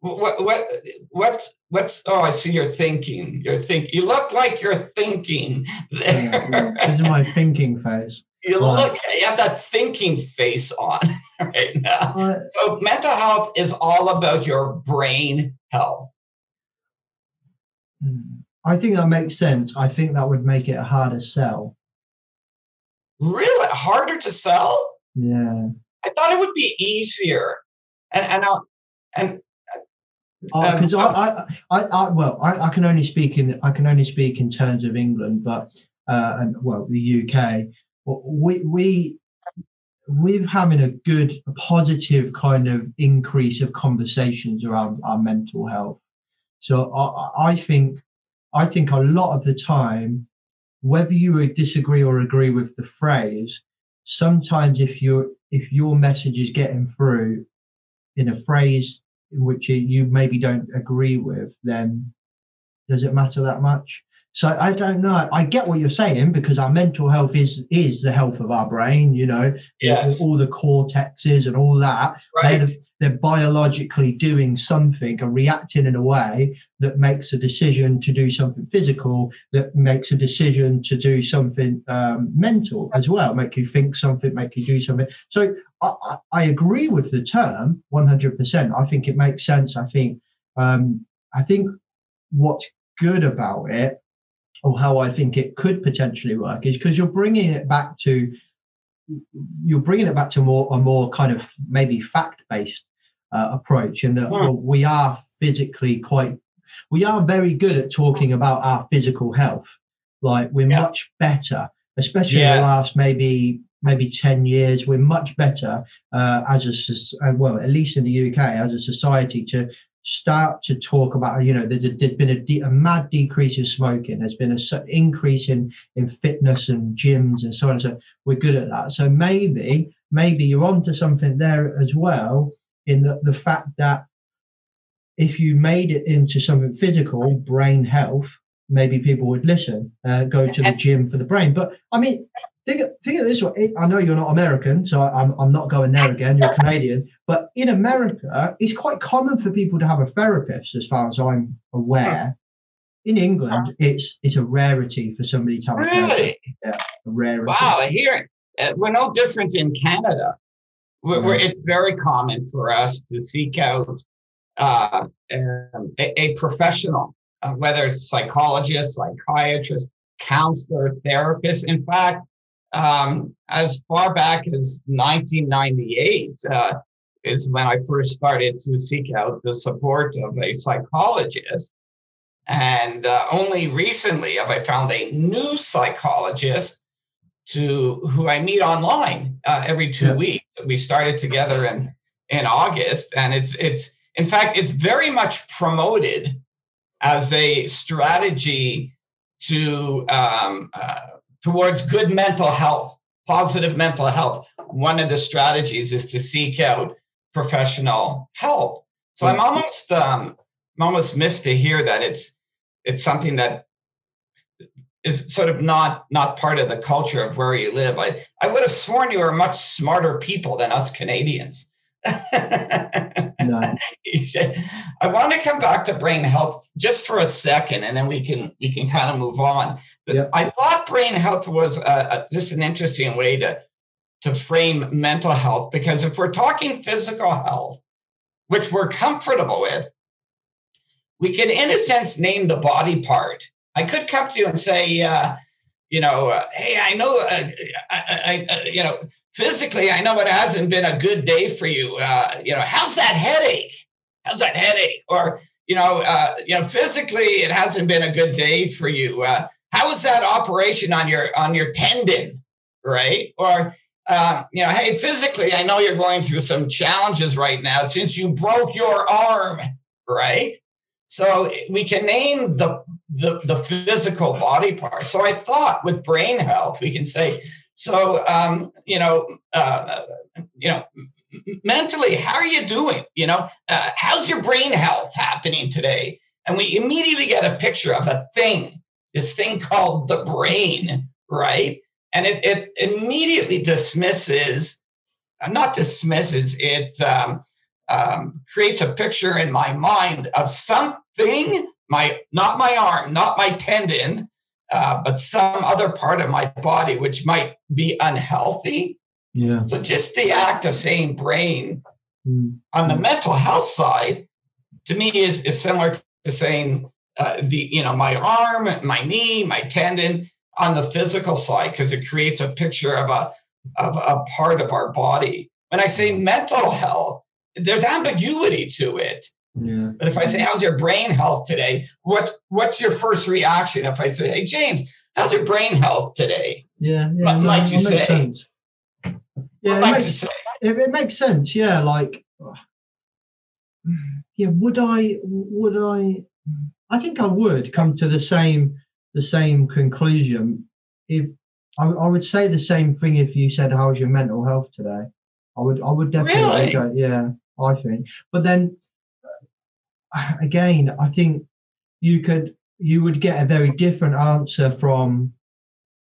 [SPEAKER 5] What what what's what's oh I see you're thinking. You're think you look like you're thinking there.
[SPEAKER 2] this is my thinking phase
[SPEAKER 5] You look, you have that thinking face on right now. So, mental health is all about your brain health.
[SPEAKER 2] mm. I think that makes sense i think that would make it a harder sell
[SPEAKER 5] Really harder to sell?
[SPEAKER 2] yeah
[SPEAKER 5] I thought it would be easier. And and I'll, and um,
[SPEAKER 2] because I, I, I, I, well, I, I can only speak in, I can only speak in terms of England, but uh, and well, the UK. We we we're having a good, a positive kind of increase of conversations around our mental health. So I, I think, I think a lot of the time, whether you would disagree or agree with the phrase, sometimes if your if your message is getting through in a phrase in which you- maybe don't agree with, then does it matter that much? So I don't know. I get what you're saying because our mental health is is the health of our brain. You know,
[SPEAKER 5] Yes.
[SPEAKER 2] all the cortexes and all that.
[SPEAKER 5] Right.
[SPEAKER 2] They're, they're biologically doing something and reacting in a way that makes a decision to do something physical, that makes a decision to do something um, mental as well, make you think something, make you do something. So I, I, agree with the term 100%. I think it makes sense. I think, um, I think what's good about it or how I think it could potentially work is because you're bringing it back to you're bringing it back to more a more kind of maybe fact based uh, approach, and that
[SPEAKER 5] Hmm.
[SPEAKER 2] well, we are physically quite we are very good at talking about our physical health. Like we're
[SPEAKER 5] Yeah.
[SPEAKER 2] much better, especially in the last maybe maybe 10 years we're much better uh, as a uh, well at least in the uk as a society to start to talk about you know there's, there's been a, de- a mad decrease in smoking. There's been a s- increase in in fitness and gyms and so on so we're good at that. So maybe maybe you're onto something there as well in the, the fact that if you made it into something physical brain health maybe people would listen uh, go to the gym for the brain. But i mean think, of- think of this way i know you're not american so I'm, I'm not going there again you're canadian but in america it's quite common for people to have a therapist as far as i'm aware in england it's it's a rarity for somebody to have a therapist
[SPEAKER 5] Really?
[SPEAKER 2] yeah a rarity
[SPEAKER 5] Wow, it. Uh, we're no different in Canada. We're, we're, it's very common for us to seek out uh, um, a, a, professional, uh, whether it's psychologist, psychiatrist, counselor, therapist. In fact, um, as far back as 1998 uh, is when I first started to seek out the support of a psychologist. And uh, only recently have I found a new psychologist to who I meet online uh, every two yeah. weeks. We started together in in August, and it's it's in fact it's very much promoted as a strategy to um, uh, towards good mental health, positive mental health. One of the strategies is to seek out professional help. So I'm almost um, I'm almost miffed to hear that it's it's something that is sort of not not part of the culture of where you live. I, I would have sworn you were much smarter people than us Canadians. No. I want to come back to brain health just for a second, and then we can we can kind of move on. Yep. I thought brain health was a, a, just an interesting way to to frame mental health because if we're talking physical health, which we're comfortable with, we can in a sense name the body part I could come to you and say, uh, you know, uh, hey, I know, uh, I, I, uh, you know, physically, I know it hasn't been a good day for you. Uh, you know, how's that headache? How's that headache? Or you know, uh, you know, physically, it hasn't been a good day for you. how was that operation on your on your tendon? Right? Or um, you know, hey, physically, I know you're going through some challenges right now since you broke your arm, right? So we can name the, the, the physical body part. So I thought with brain health, we can say, so um, you know, uh, you know, mentally, how are you doing? You know, uh, how's your brain health happening today? And we immediately get a picture of a thing, this thing called the brain, right? And it, it immediately dismisses, uh, not dismisses, it um, um, creates a picture in my mind of something, my not my arm, not my tendon, uh, but some other part of my body which might be unhealthy.
[SPEAKER 2] Yeah.
[SPEAKER 5] So just the act of saying brain mm. on the mental health side, to me, is is similar to saying uh, the you know my arm, my knee, my tendon on the physical side because it creates a picture of a of a part of our body. When I say mental health, there's ambiguity to it.
[SPEAKER 2] Yeah.
[SPEAKER 5] But if I say, "How's your brain health today?" What What's your first reaction if I say, "Hey, James, how's your brain health today?"
[SPEAKER 2] Yeah, yeah. What
[SPEAKER 5] no, might you say?
[SPEAKER 2] Sense. Yeah,
[SPEAKER 5] what
[SPEAKER 2] it makes,
[SPEAKER 5] say?
[SPEAKER 2] It, it, makes sense. Yeah, like, yeah. Would I? Would I? I think I would come to the same the same conclusion if I, I would say the same thing if you said, "How's your mental health today?" I would I would definitely
[SPEAKER 5] really?
[SPEAKER 2] go. Yeah, I think. But then again, I think you could you would get a very different answer from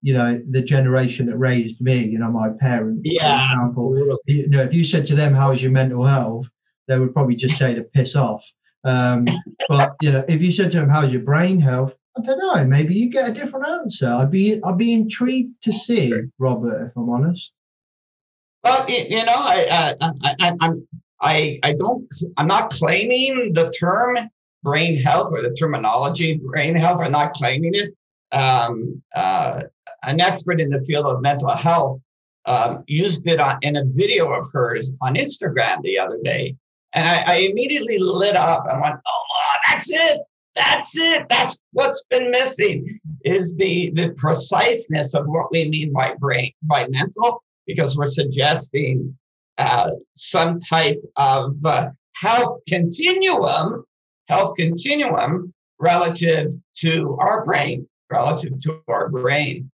[SPEAKER 2] you know the generation that raised me. You know, my parents.
[SPEAKER 5] Yeah.
[SPEAKER 2] For example, you know, if you said to them, "How's your mental health?" they would probably just say to piss off. Um, but you know, if you said to them, "How's your brain health?" I don't know. Maybe you get a different answer. I'd be I'd be intrigued to see, Robert, if I'm honest.
[SPEAKER 5] Well, you know, I, I, I'm, I, I don't, I'm not claiming the term brain health or the terminology brain health. I'm not claiming it. Um, uh, an expert in the field of mental health um, used it on, in a video of hers on Instagram the other day, and I, I immediately lit up and went, "Oh, that's it! That's it! That's what's been missing is the the preciseness of what we mean by brain by mental." because we're suggesting uh, some type of uh, health continuum, health continuum relative to our brain, relative to our brain.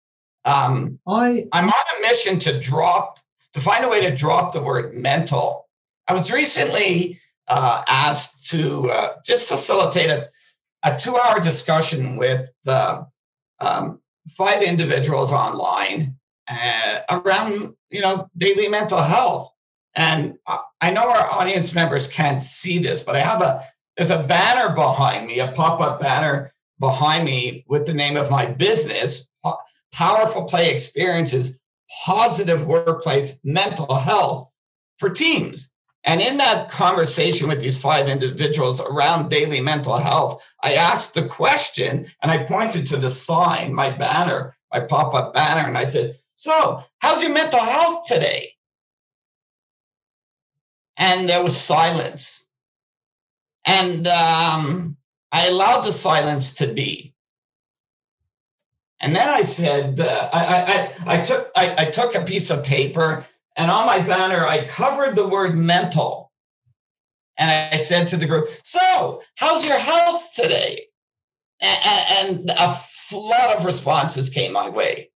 [SPEAKER 5] Um,
[SPEAKER 2] I
[SPEAKER 5] I'm on a mission to drop to find a way to drop the word mental. I was recently uh, asked to uh, just facilitate a, a two-hour discussion with uh, um, five individuals online uh, around you know daily mental health. And I know our audience members can't see this, but I have a there's a banner behind me, a pop-up banner behind me with the name of my business, Powerful Play Experiences, Positive Workplace Mental Health for Teams. And in that conversation with these five individuals around daily mental health, I asked the question and I pointed to the sign, my banner, my pop up banner, and I said, So, how's your mental health today? And there was silence. And um, I allowed the silence to be. And then I said, uh, I, I, I, took, I, I took a piece of paper and on my banner, I covered the word mental. And I said to the group, So, how's your health today? And, and a flood of responses came my way,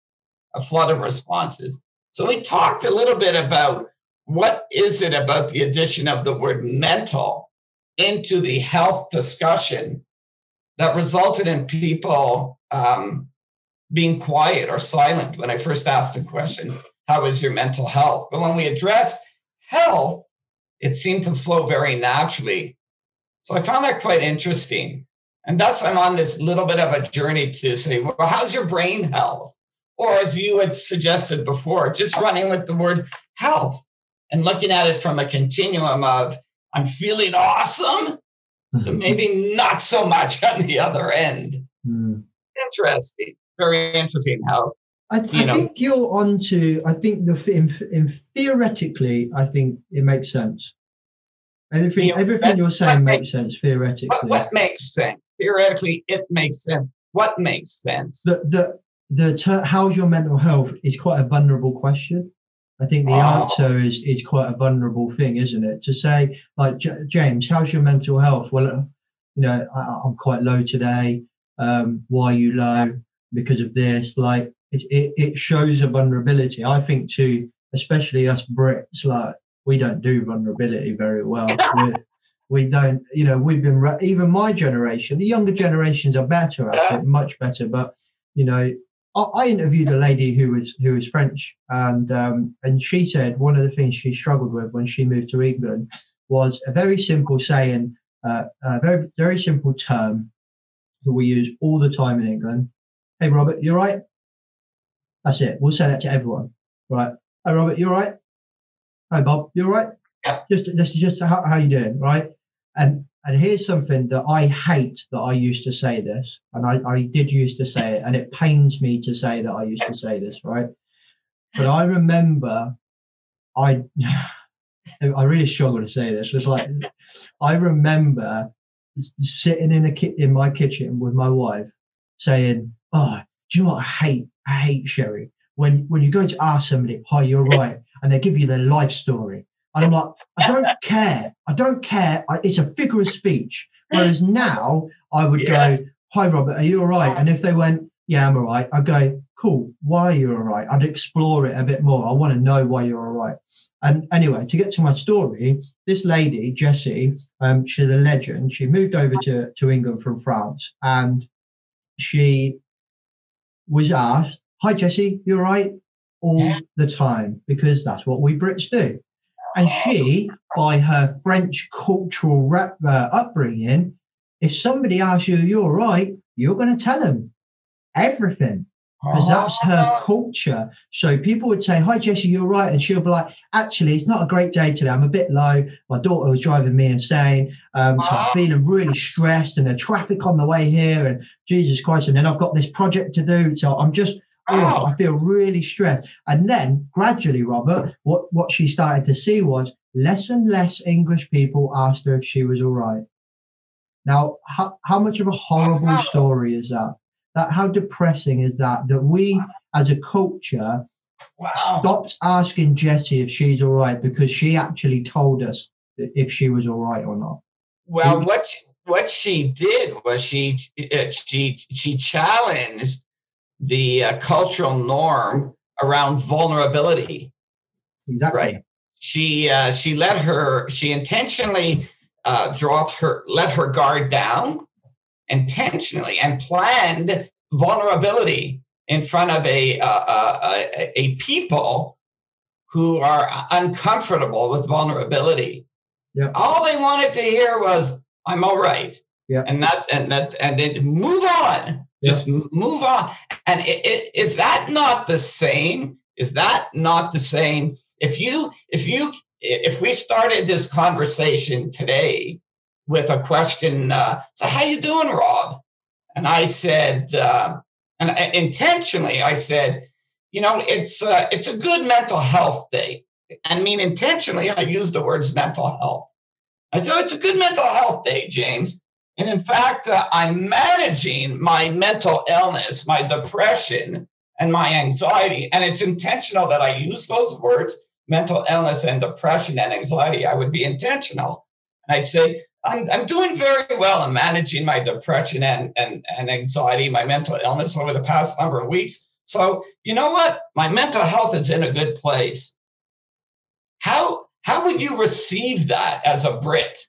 [SPEAKER 5] a flood of responses. So we talked a little bit about what is it about the addition of the word mental into the health discussion that resulted in people um, being quiet or silent when I first asked the question, How is your mental health? But when we addressed health, it seemed to flow very naturally. So I found that quite interesting. And thus, I'm on this little bit of a journey to say, Well, how's your brain health? Or as you had suggested before, just running with the word health and looking at it from a continuum of I'm feeling awesome, maybe not so much on the other end.
[SPEAKER 2] Mm.
[SPEAKER 5] Interesting very interesting how
[SPEAKER 2] I, I think you're on to. I think the in, in theoretically, I think it makes sense. Everything, everything you're saying makes sense theoretically.
[SPEAKER 5] What, what, makes sense theoretically? It makes sense. What makes sense?
[SPEAKER 2] The the the ter- how's your mental health is quite a vulnerable question. I think the oh. answer is is quite a vulnerable thing, isn't it? To say like J- James, how's your mental health? Well, uh, you know, I, am quite low today. Um, why are you low? because of this. Like it, it, it shows a vulnerability. I think to especially us Brits, like we don't do vulnerability very well. we don't, you know, we've been even my generation, the younger generations are better at it, much better. But you know, I, interviewed a lady who was who was French, and um, and she said one of the things she struggled with when she moved to England was a very simple saying, uh, a very very simple term that we use all the time in England, Hey, Robert, you are right. That's it. We'll say that to everyone. Right. Hey, Robert, you are right. Hey, Bob, you are right. Just, this is just how, how you doing, right? And and here's something that I hate that I used to say this, and I, I did used to say it, and it pains me to say that I used to say this, right? But I remember I I really struggle to say this. It's like I remember sitting in a ki- in my kitchen with my wife saying, oh, do you know what I hate? I hate Sherry. When when you go to ask somebody, hi, you're right, and they give you their life story. And I'm like, I don't care. I don't care. I, it's a figure of speech. Whereas now I would yes. go, hi, Robert, are you all right? And if they went, yeah, I'm all right, I'd go, cool, why are you all right? I'd explore it a bit more. I want to know why you're all right. And anyway, to get to my story, this lady, Jessie, um, she's a legend. She moved over to, to England from France and she was asked, Hi, Jessie, you're right all the time because that's what we Brits do. And she, by her French cultural rep, uh, upbringing, if somebody asks you, you're right, you're going to tell them everything because that's her oh. culture. So people would say, Hi, Jesse, you're right. And she'll be like, Actually, it's not a great day today. I'm a bit low. My daughter was driving me insane. Um, so I'm oh. feeling really stressed and the traffic on the way here. And Jesus Christ. And then I've got this project to do. So I'm just, oh, I feel really stressed. And then gradually, Robert, what, what she started to see was less and less English people asked her if she was all right. Now, how, how much of a horrible story is that? that how depressing is that that we as a culture wow. stopped asking Jessie if she's all right because she actually told us if she was all right or not.
[SPEAKER 5] Well, what what she did was she uh, she she challenged the uh, cultural norm around vulnerability.
[SPEAKER 2] Exactly.
[SPEAKER 5] Right. She uh, she let her she intentionally uh, dropped her let her guard down intentionally and planned vulnerability in front of a, a, a people who are uncomfortable with vulnerability.
[SPEAKER 2] Yep.
[SPEAKER 5] All they wanted to hear was, I'm all right.
[SPEAKER 2] Yeah.
[SPEAKER 5] And that, and that, and then move on, just yep. move on. And it, it, is that not the same? Is that not the same? If you, if you, if we started this conversation today with a question, uh, so how you doing, Rob? And I said, uh, and I, intentionally, I said, you know, it's uh, it's a good mental health day. I mean, intentionally, I used the words mental health. I said, it's a good mental health day, James. And in fact, uh, I'm managing my mental illness, my depression, and my anxiety. And it's intentional that I use those words mental illness and depression and anxiety. I would be intentional. And I'd say, I'm, I'm doing very well in managing my depression and, and, and anxiety, my mental illness over the past number of weeks. So, you know what? My mental health is in a good place. How, how would you receive that as a Brit?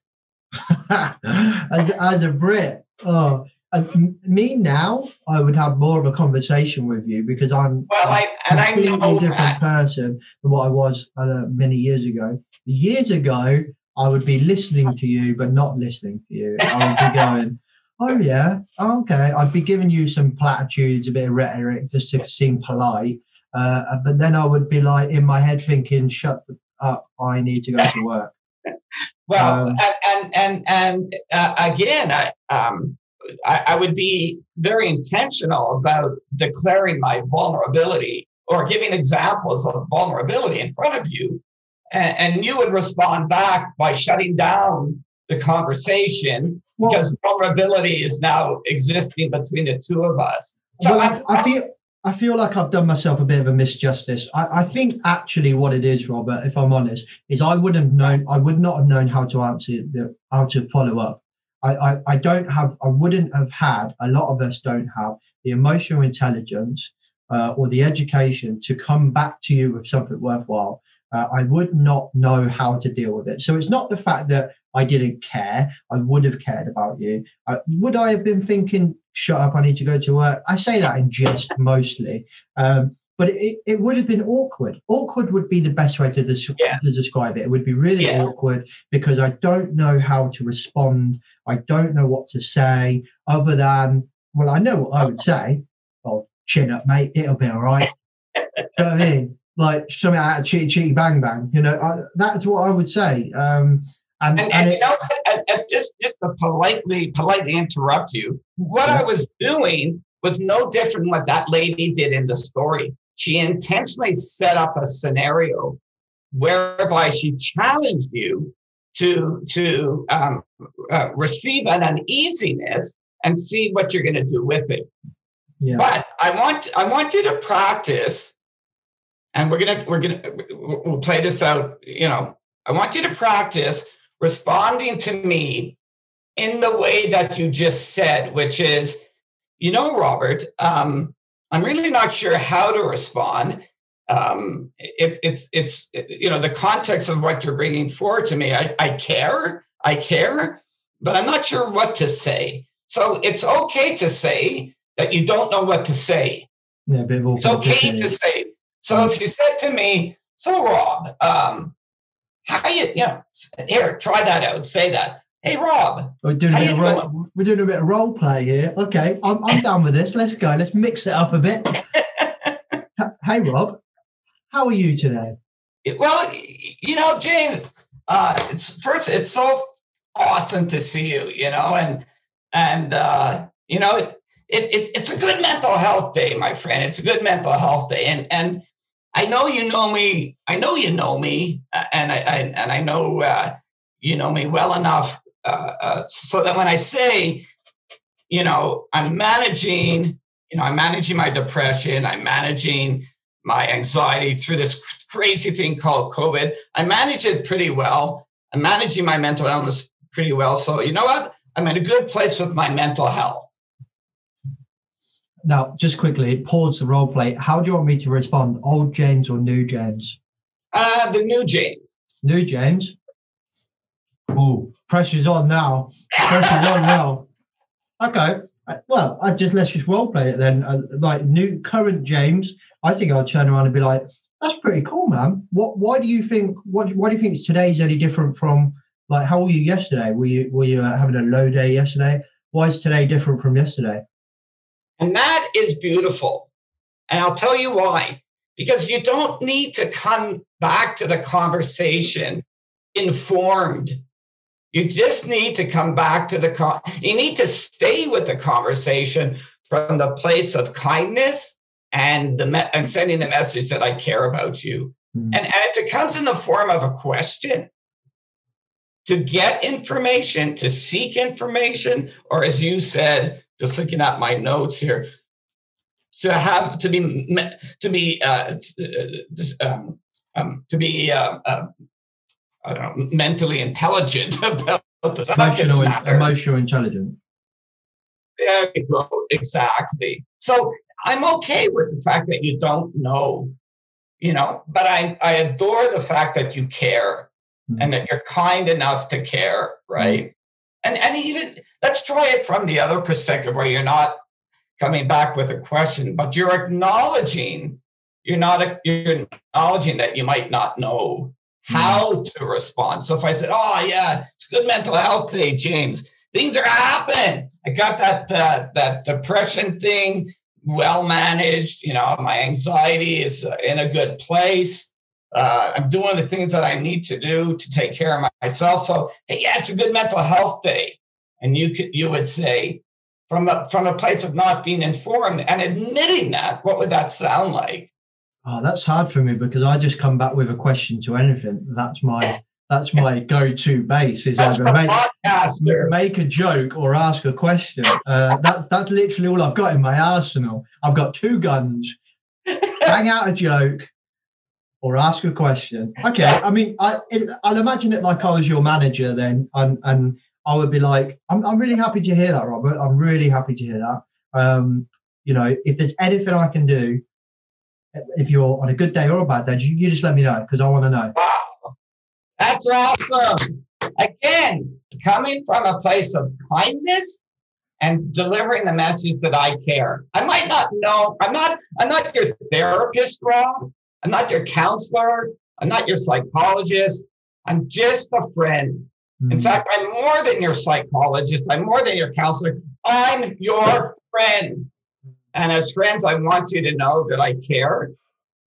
[SPEAKER 2] as, as a Brit, oh, me now, I would have more of a conversation with you because I'm
[SPEAKER 5] well, I, and
[SPEAKER 2] a completely different
[SPEAKER 5] that.
[SPEAKER 2] person than what I was uh, many years ago. Years ago, I would be listening to you, but not listening to you. I would be going, "Oh yeah, okay." I'd be giving you some platitudes, a bit of rhetoric, just to seem polite. Uh, but then I would be like in my head thinking, "Shut up! I need to go to work."
[SPEAKER 5] Well,
[SPEAKER 2] Um,
[SPEAKER 5] and and and uh, again, I, um, I I would be very intentional about declaring my vulnerability or giving examples of vulnerability in front of you, and, and you would respond back by shutting down the conversation
[SPEAKER 2] Well-
[SPEAKER 5] because vulnerability is now existing between the two of us. So
[SPEAKER 2] Well, I, I feel I feel like I've done myself a bit of a misjustice. I, I think actually what it is, Robert, if I'm honest, is I would have known I would not have known how to answer the how to follow up. I, I, I don't have I wouldn't have had a lot of us don't have the emotional intelligence uh, or the education to come back to you with something worthwhile. Uh, I would not know how to deal with it. So it's not the fact that I didn't care. I would have cared about you. Uh, would I have been thinking, shut up, I need to go to work? I say that in jest mostly. Um, but it, it would have been awkward. Awkward would be the best way to, des-
[SPEAKER 5] Yeah.
[SPEAKER 2] to describe it. It would be really
[SPEAKER 5] Yeah.
[SPEAKER 2] awkward because I don't know how to respond. I don't know what to say other than, well, I know what I would say. Oh, chin up, mate. It'll be all right. You know what I mean? Like something out of Chitty Chitty Bang Bang. You know, I, that's what I would say. Um, and,
[SPEAKER 5] and,
[SPEAKER 2] and
[SPEAKER 5] and
[SPEAKER 2] it-
[SPEAKER 5] you know. And- just just to politely politely interrupt you, what I was doing was no different than what that lady did in the story. She intentionally set up a scenario whereby she challenged you to to um, uh, receive an uneasiness and see what you're going to do with it.
[SPEAKER 2] yeah.
[SPEAKER 5] But I want I want you to practice, and we're gonna we're gonna we'll play this out. You know, I want you to practice responding to me in the way that you just said, which is, you know, Robert, um, I'm really not sure how to respond. Um, it, it's it's you know the context of what you're bringing forward to me. I, I care, I care, but I'm not sure what to say. So it's okay to say that you don't know what to say.
[SPEAKER 2] yeah, a bit of
[SPEAKER 5] It's okay to say. So if you said to me, "So Rob, um, how you you know here try that out, say that." Hey Rob,
[SPEAKER 2] We're doing, a bit of role, we're doing a bit of role play here. Okay, I'm, I'm down with this. Let's go. Let's mix it up a bit. Hey, Rob, how are you today?
[SPEAKER 5] well, you know, James, uh, it's first, it's so awesome to see you, you know, and and uh, you know, it, it, it it's a good mental health day, my friend. It's a good mental health day, and and I know you know me. I know you know me, uh, and I, I and I know uh, you know me well enough uh, uh, so that when I say, you know, I'm managing, you know, I'm managing my depression, I'm managing my anxiety through this crazy thing called COVID. I manage it pretty well. I'm managing my mental illness pretty well. So, you know what? I'm in a good place with my mental health.
[SPEAKER 2] Now, just quickly, pause the role play. How do you want me to respond? Old James or new James?
[SPEAKER 5] Uh, the new James.
[SPEAKER 2] New James. Oh, pressure's on now. Pressure's on now. Okay. Uh, Well, I just let's just role play it then. Uh, like new current James, I think I'll turn around and be like, "That's pretty cool, man. What? Why do you think? What? Why do you think today's any different from like how were you yesterday? Were you were you uh, having a low day yesterday? Why is today different from yesterday?
[SPEAKER 5] And that is beautiful. And I'll tell you why. because you don't need to come back to the conversation informed. You just need to come back to the con. You need to stay with the conversation from the place of kindness and the me- and sending the message that I care about you.
[SPEAKER 2] Mm.
[SPEAKER 5] And, and if it comes in the form of a question, to get information, to seek information, or as you said, just looking at my notes here, to have to be to be uh, uh, um, um, to be uh, uh, I don't know, mentally intelligent about the
[SPEAKER 2] Emotional, emotional intelligence.
[SPEAKER 5] There you go. Exactly. So I'm okay with the fact that you don't know, you know, but I, I adore the fact that you care
[SPEAKER 2] Mm.
[SPEAKER 5] and that you're kind enough to care, right? And and even let's try it from the other perspective where you're not coming back with a question, but you're acknowledging you're not you're acknowledging that you might not know how to respond. So if I said, "Oh yeah, it's good mental health day, James," things are happening. I got that uh, that depression thing well managed. You know, my anxiety is uh, in a good place. Uh, I'm doing the things that I need to do to take care of myself. So, hey, yeah, it's a good mental health day. And you could you would say, from a from a place of not being informed and admitting that, what would that sound like?
[SPEAKER 2] Oh, that's hard for me because I just come back with a question to anything. That's my that's my go-to base. Is
[SPEAKER 5] That's
[SPEAKER 2] either
[SPEAKER 5] the
[SPEAKER 2] make,
[SPEAKER 5] podcaster.
[SPEAKER 2] make a joke or ask a question. Uh, that's that's literally all I've got in my arsenal. I've got two guns: hang out a joke or ask a question. Okay, I mean, I it, I'll imagine it like I was your manager then, and and I would be like, I'm I'm really happy to hear that, Robert. I'm really happy to hear that. Um, you know, if there's anything I can do, if you're on a good day or a bad day, you, you just let me know because I want to know.
[SPEAKER 5] Wow, that's awesome. Again, coming from a place of kindness and delivering the message that I care. I might not know. I'm not. I'm not your therapist, Rob. I'm not your counselor. I'm not your psychologist. I'm just a friend. In
[SPEAKER 2] Mm.
[SPEAKER 5] fact, I'm more than your psychologist. I'm more than your counselor. I'm your friend. And as friends, I want you to know that I care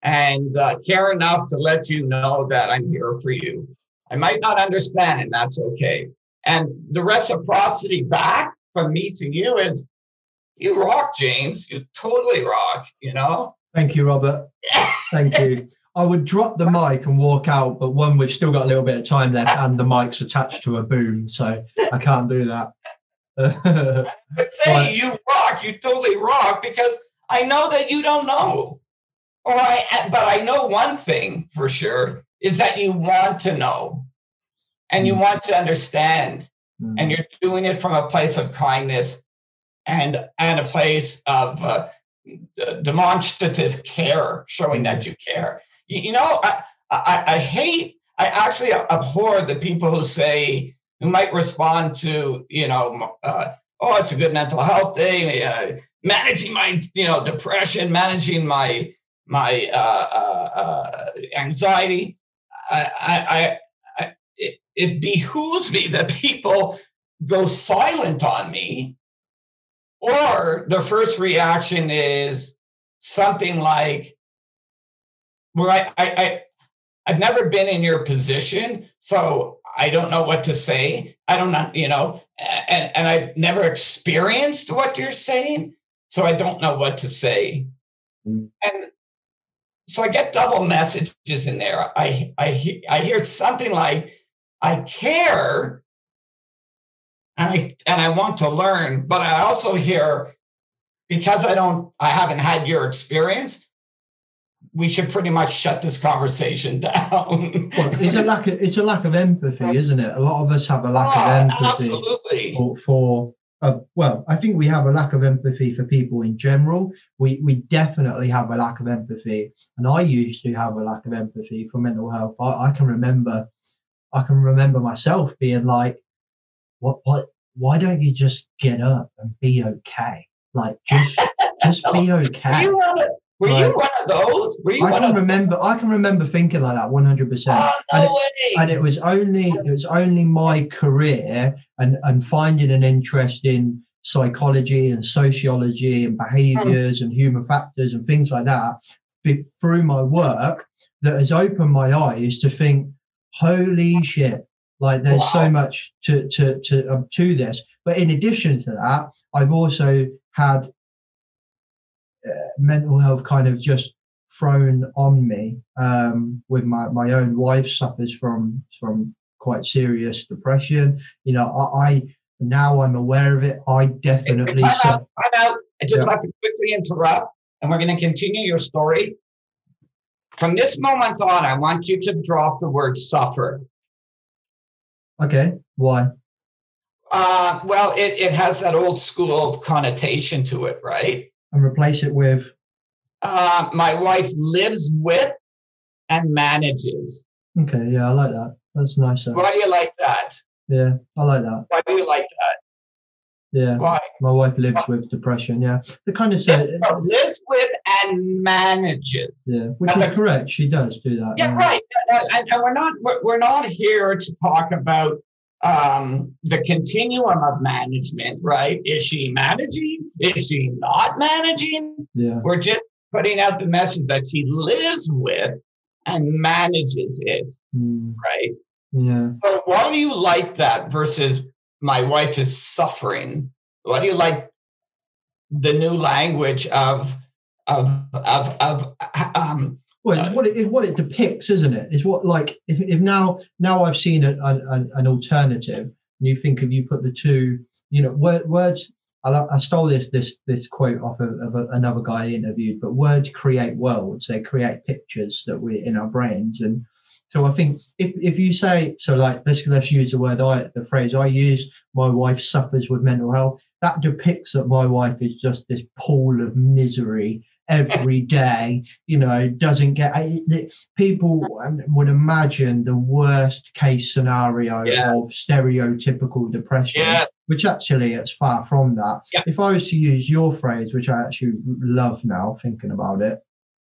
[SPEAKER 5] and uh, care enough to let you know that I'm here for you. I might not understand, and that's okay. And the reciprocity back from me to you is you rock, James. You totally rock, you know?
[SPEAKER 2] Thank you, Robert. Thank you. I would drop the mic and walk out, but one, we've still got a little bit of time left, and the mic's attached to a boom, so I can't do that.
[SPEAKER 5] But say you rock, you totally rock because I know that you don't know. Or I but I know one thing for sure is that you want to know and you
[SPEAKER 2] Mm.
[SPEAKER 5] want to understand
[SPEAKER 2] Mm.
[SPEAKER 5] and you're doing it from a place of kindness and and a place of uh, demonstrative care showing that you care you, know I, I i hate i actually abhor the people who say who might respond to you know uh, oh it's a good mental health day uh, managing my you know depression managing my my uh, uh, uh, anxiety. I i, I I, it, it behooves me that people go silent on me or the first reaction is something like well I, I i i've never been in your position so i don't know what to say. I don't know you know and and i've never experienced what you're saying so i don't know what to say.
[SPEAKER 2] Mm.
[SPEAKER 5] and so i get double messages in there. I i i hear something like i care and I and I want to learn, but I also hear because I don't I haven't had your experience, we should pretty much shut this conversation down.
[SPEAKER 2] Well, it's a lack of it's a lack of empathy, isn't it? A lot of us have a lack
[SPEAKER 5] Oh,
[SPEAKER 2] of empathy
[SPEAKER 5] absolutely.
[SPEAKER 2] for, for of well, I think we have a lack of empathy for people in general. We we definitely have a lack of empathy, and I used to have a lack of empathy for mental health. I, I can remember, I can remember myself being like, "What? What? Why don't you just get up and be okay? Like just just be okay."
[SPEAKER 5] you were you one of those? Were you
[SPEAKER 2] I can
[SPEAKER 5] of
[SPEAKER 2] remember. I can remember thinking like that one hundred percent.
[SPEAKER 5] Oh
[SPEAKER 2] And it- and it was only it was only my career and and finding an interest in psychology and sociology and behaviors and human factors and things like that through my work that has opened my eyes to think, holy shit, like there's so much to to to um, to this. But in addition to that, I've also had mental health kind of just thrown on me um, with my my own wife suffers from from quite serious depression. You know, I, I now I'm aware of it. I definitely.
[SPEAKER 5] Out, time out. I just yeah. have to quickly interrupt, and we're going to continue your story. From this moment on, I want you to drop the word suffer.
[SPEAKER 2] Okay. Why?
[SPEAKER 5] Uh, well, it, it has that old school connotation to it, right?
[SPEAKER 2] And replace it with?
[SPEAKER 5] Uh, my wife lives with and manages.
[SPEAKER 2] Okay. Yeah, I like that. That's nice.
[SPEAKER 5] Why do you like that?
[SPEAKER 2] Yeah, I like that.
[SPEAKER 5] Why do you like that?
[SPEAKER 2] Yeah.
[SPEAKER 5] Why?
[SPEAKER 2] My wife lives with depression. Yeah. The kind of said
[SPEAKER 5] lives with and manages.
[SPEAKER 2] Yeah, which is correct. She does do that.
[SPEAKER 5] Yeah, right. And, and we're not we're not here to talk about um, the continuum of management, right? Is she managing? Is she not managing?
[SPEAKER 2] Yeah.
[SPEAKER 5] We're just putting out the message that she lives with and manages it,
[SPEAKER 2] mm.
[SPEAKER 5] right?
[SPEAKER 2] Yeah.
[SPEAKER 5] So why do you like that versus my wife is suffering? Why do you like the new language of of of of um
[SPEAKER 2] well, it's uh, what it is what it depicts, isn't it? It's what like if, if now now I've seen a, a, an alternative, and you think if you put the two, you know, word, words. I, I stole this this this quote off of, of a, another guy I interviewed, but words create worlds. They create pictures that we're in our brains, and so I think if, if you say so, like let's let's use the word I the phrase I use. My wife suffers with mental health. That depicts that my wife is just this pool of misery every day. You know, doesn't get people would imagine the worst case scenario
[SPEAKER 5] yeah.
[SPEAKER 2] of stereotypical depression.
[SPEAKER 5] Yeah.
[SPEAKER 2] Which actually, it's far from that.
[SPEAKER 5] Yeah.
[SPEAKER 2] If I was to use your phrase, which I actually love now, thinking about it,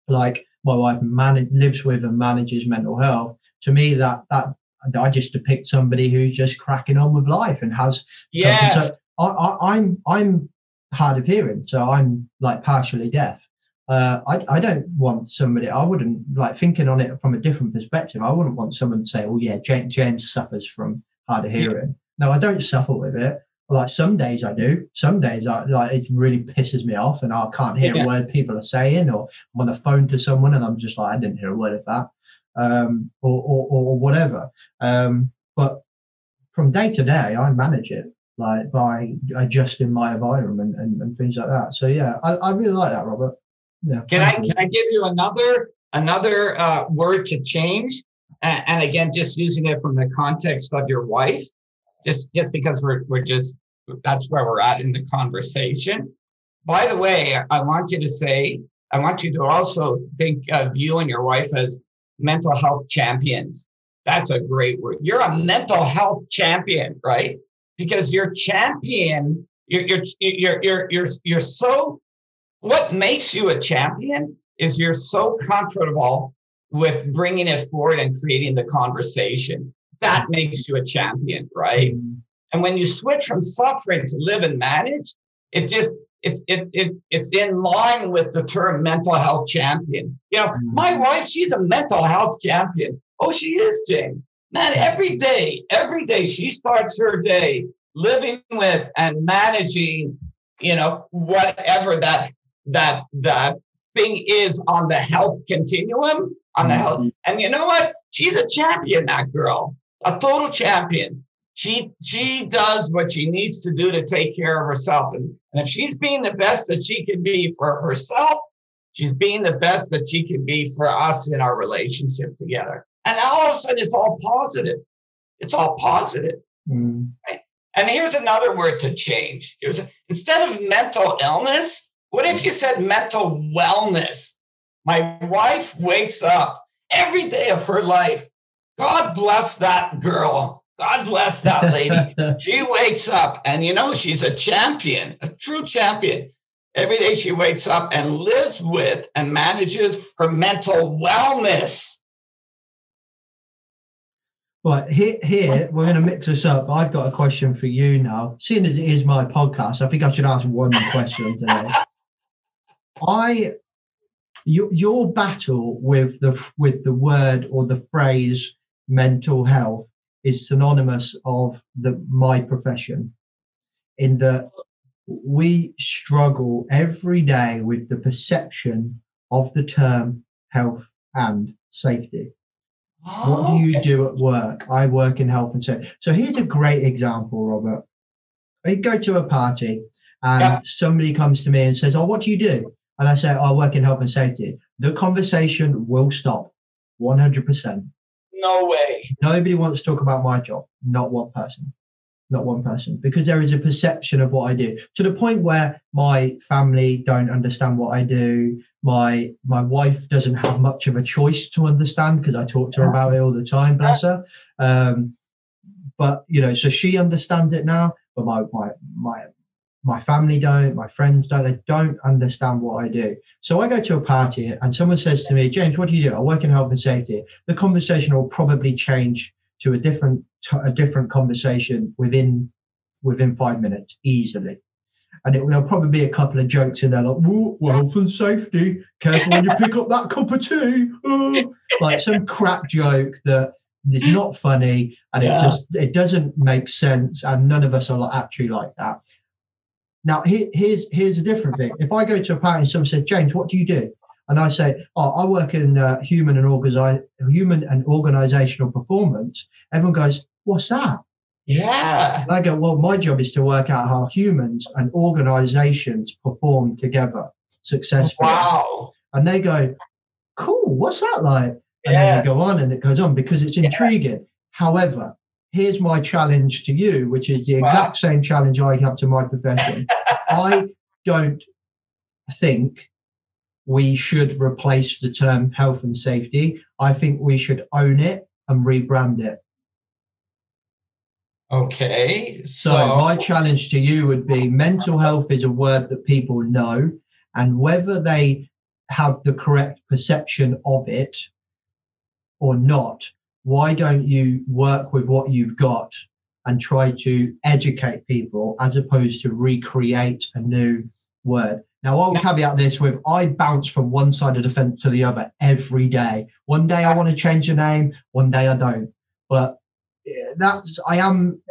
[SPEAKER 2] like my wife manage, lives with and manages mental health. To me, that that I just depict somebody who's just cracking on with life and has.
[SPEAKER 5] Yes.
[SPEAKER 2] So I, I, I'm I'm hard of hearing, so I'm like partially deaf. Uh, I, I don't want somebody, I wouldn't like thinking on it from a different perspective. I wouldn't want someone to say, oh, yeah, James, James suffers from hard of hearing. No, I don't suffer with it. Like some days I do. Some days I like it really pisses me off, and I can't hear
[SPEAKER 5] Yeah.
[SPEAKER 2] a word people are saying, or I'm on the phone to someone and I'm just like, I didn't hear a word of that, um, or, or or whatever. Um, but from day to day, I manage it like by adjusting my environment and, and things like that. So yeah, I, I really like that, Robert. Yeah.
[SPEAKER 5] Can I can I give you another another uh, word to change? And, and again, just using it from the context of your wife, just just because we're we're just that's where we're at in the conversation. By the way, I want you to say I want you to also think of you and your wife as mental health champions. That's a great word. You're a mental health champion, right? Because you're champion. You're you're you're you're you're, you're so what makes you a champion is you're so comfortable with bringing it forward and creating the conversation. That makes you a champion, right? And when you switch from suffering to live and manage, it just it's it's it, it's in line with the term mental health champion. You know, mm-hmm. my wife, she's a mental health champion. Oh, she is, James. Man, every day, every day she starts her day living with and managing, you know, whatever that that that thing is on the health continuum on the health and you know what? She's a champion that girl a total champion. She she does what she needs to do to take care of herself and, and if she's being the best that she can be for herself she's being the best that she can be for us in our relationship together. And all of a sudden it's all positive. It's all positive.
[SPEAKER 2] Mm.
[SPEAKER 5] and here's another word to change. Here's instead of mental illness, what if you said mental wellness? My wife wakes up every day of her life. God bless that girl. God bless that lady. she wakes up and you know she's a champion, a true champion. Every day she wakes up and lives with and manages her mental wellness.
[SPEAKER 2] Right here, here we're going to mix this up. I've got a question for you now. Seeing as it is my podcast, I think I should ask one question today. I your, your battle with the with the word or the phrase mental health is synonymous of the my profession in that we struggle every day with the perception of the term health and safety. What do you oh. do at work? I work in health and safety so here's a great example robert. I go to a party and yeah. somebody comes to me and says oh what do you do and I say, I work in health and safety, the conversation will stop 100%.
[SPEAKER 5] No way.
[SPEAKER 2] Nobody wants to talk about my job. Not one person. Not one person. Because there is a perception of what I do to the point where my family don't understand what I do. My my wife doesn't have much of a choice to understand because I talk to her about it all the time, bless her. Um, but you know, so she understands it now. But my my my my family don't, my friends don't, they don't understand what I do. So I go to a party and someone says to me, James, what do you do? I work in health and safety. The conversation will probably change to a different a different conversation within within five minutes easily. And it, there'll probably be a couple of jokes in there like, well, health and safety, careful when you pick up that cup of tea. Oh. Like some crap joke that is not funny and yeah. it just it doesn't make sense and none of us are actually like that now, here's here's a different thing. If I go to a party and someone says, "James, what do you do?" and I say, "Oh, I work in uh, human and organi- human and organizational performance," everyone goes, "What's that?"
[SPEAKER 5] Yeah.
[SPEAKER 2] And I go, "Well, my job is to work out how humans and organizations perform together successfully."
[SPEAKER 5] Wow.
[SPEAKER 2] And they go, "Cool. What's that like?" And yeah. then they go on and it goes on because it's intriguing. Yeah. However, here's my challenge to you, which is the exact wow. same challenge I have to my profession. I don't think we should replace the term health and safety. I think we should own it and rebrand it.
[SPEAKER 5] Okay.
[SPEAKER 2] So, so my challenge to you would be mental health is a word that people know, and whether they have the correct perception of it or not why don't you work with what you've got and try to educate people as opposed to recreate a new word? Now, I'll caveat this with I bounce from one side of the fence to the other every day. One day I want to change the name, one day I don't. But eh, that's I am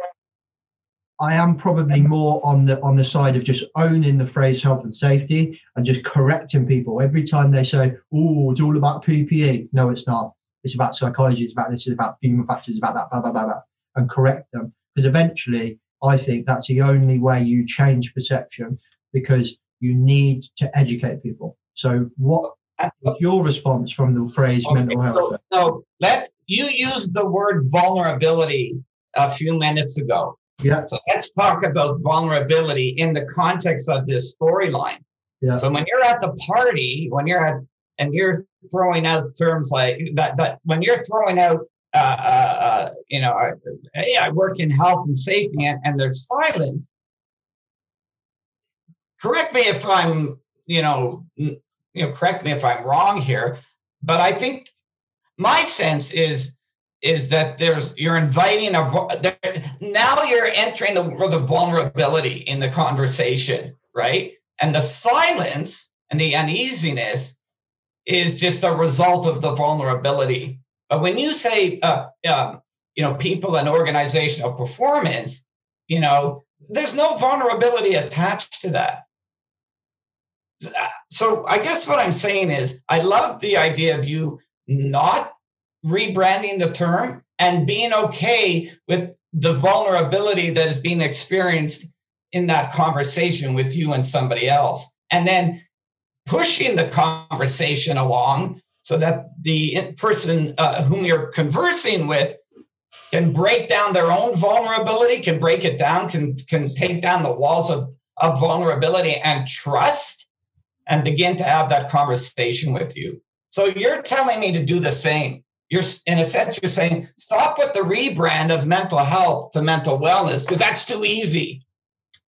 [SPEAKER 2] I am probably more on the on the side of just owning the phrase health and safety and just correcting people every time they say, "Oh, it's all about PPE." No, it's not. It's about psychology. It's about this. It's about human factors. It's about that. Blah blah blah blah. And correct them because eventually, I think that's the only way you change perception because you need to educate people. So, what what is your response from the phrase okay, mental health?
[SPEAKER 5] So, so let's you used the word vulnerability a few minutes ago.
[SPEAKER 2] Yeah.
[SPEAKER 5] So let's talk about vulnerability in the context of this storyline.
[SPEAKER 2] Yeah.
[SPEAKER 5] So when you're at the party, when you're at and you're throwing out terms like that, that when you're throwing out, uh, uh, uh, you know, hey, I work in health and safety and, and they're silent. Correct me if I'm, you know, you know, correct me if I'm wrong here, but I think my sense is is that there's you're inviting a now you're entering the world of vulnerability in the conversation right and the silence and the uneasiness is just a result of the vulnerability. But when you say, uh, um, you know, people and organizational performance, you know, there's no vulnerability attached to that. So I guess what I'm saying is, I love the idea of you not rebranding the term and being okay with the vulnerability that is being experienced in that conversation with you and somebody else. And then pushing the conversation along so that the person uh, whom you're conversing with can break down their own vulnerability, can break it down, can can take down the walls of, of vulnerability and trust and begin to have that conversation with you. So you're telling me to do the same. You're in a sense, you're saying stop with the rebrand of mental health to mental wellness because that's too easy.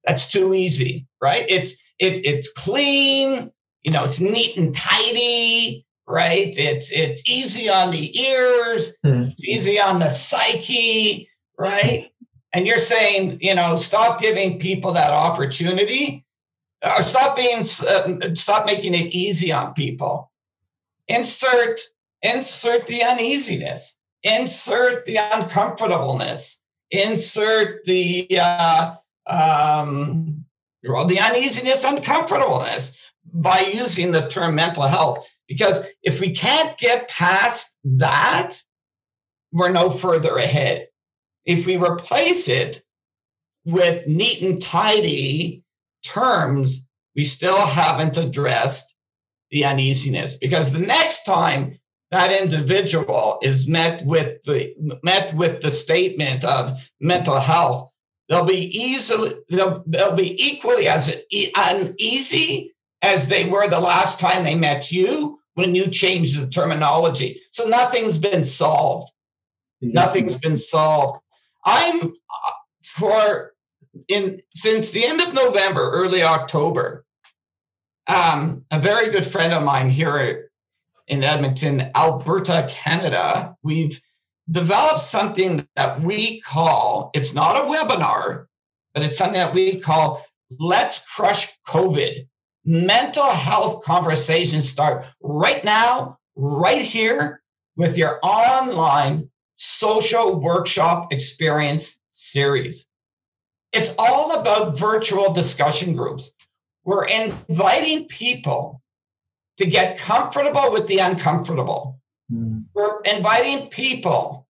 [SPEAKER 5] That's too easy, right? It's it's it's clean you know, it's neat and tidy, right? It's it's easy on the ears, mm. it's easy on the psyche, right? And you're saying, you know, stop giving people that opportunity, or stop being, uh, stop making it easy on people. insert insert the uneasiness, insert the uncomfortableness, insert the uh, um, well, the uneasiness, uncomfortableness by using the term mental health. Because if we can't get past that, we're no further ahead. If we replace it with neat and tidy terms, we still haven't addressed the uneasiness because the next time that individual is met with the met with the statement of mental health they'll be easily they'll, they'll be equally as uneasy as they were the last time they met you when you changed the terminology. So nothing's been solved. Nothing's been solved. I'm uh, for in since the end of november early october um, a very good friend of mine here in Edmonton, Alberta, Canada, we've developed something that we call it's not a webinar, but it's something that we call Let's Crush COVID. Mental health conversations start right now, right here with your online social workshop experience series. It's all about virtual discussion groups. We're inviting people to get comfortable with the uncomfortable. Mm. We're inviting people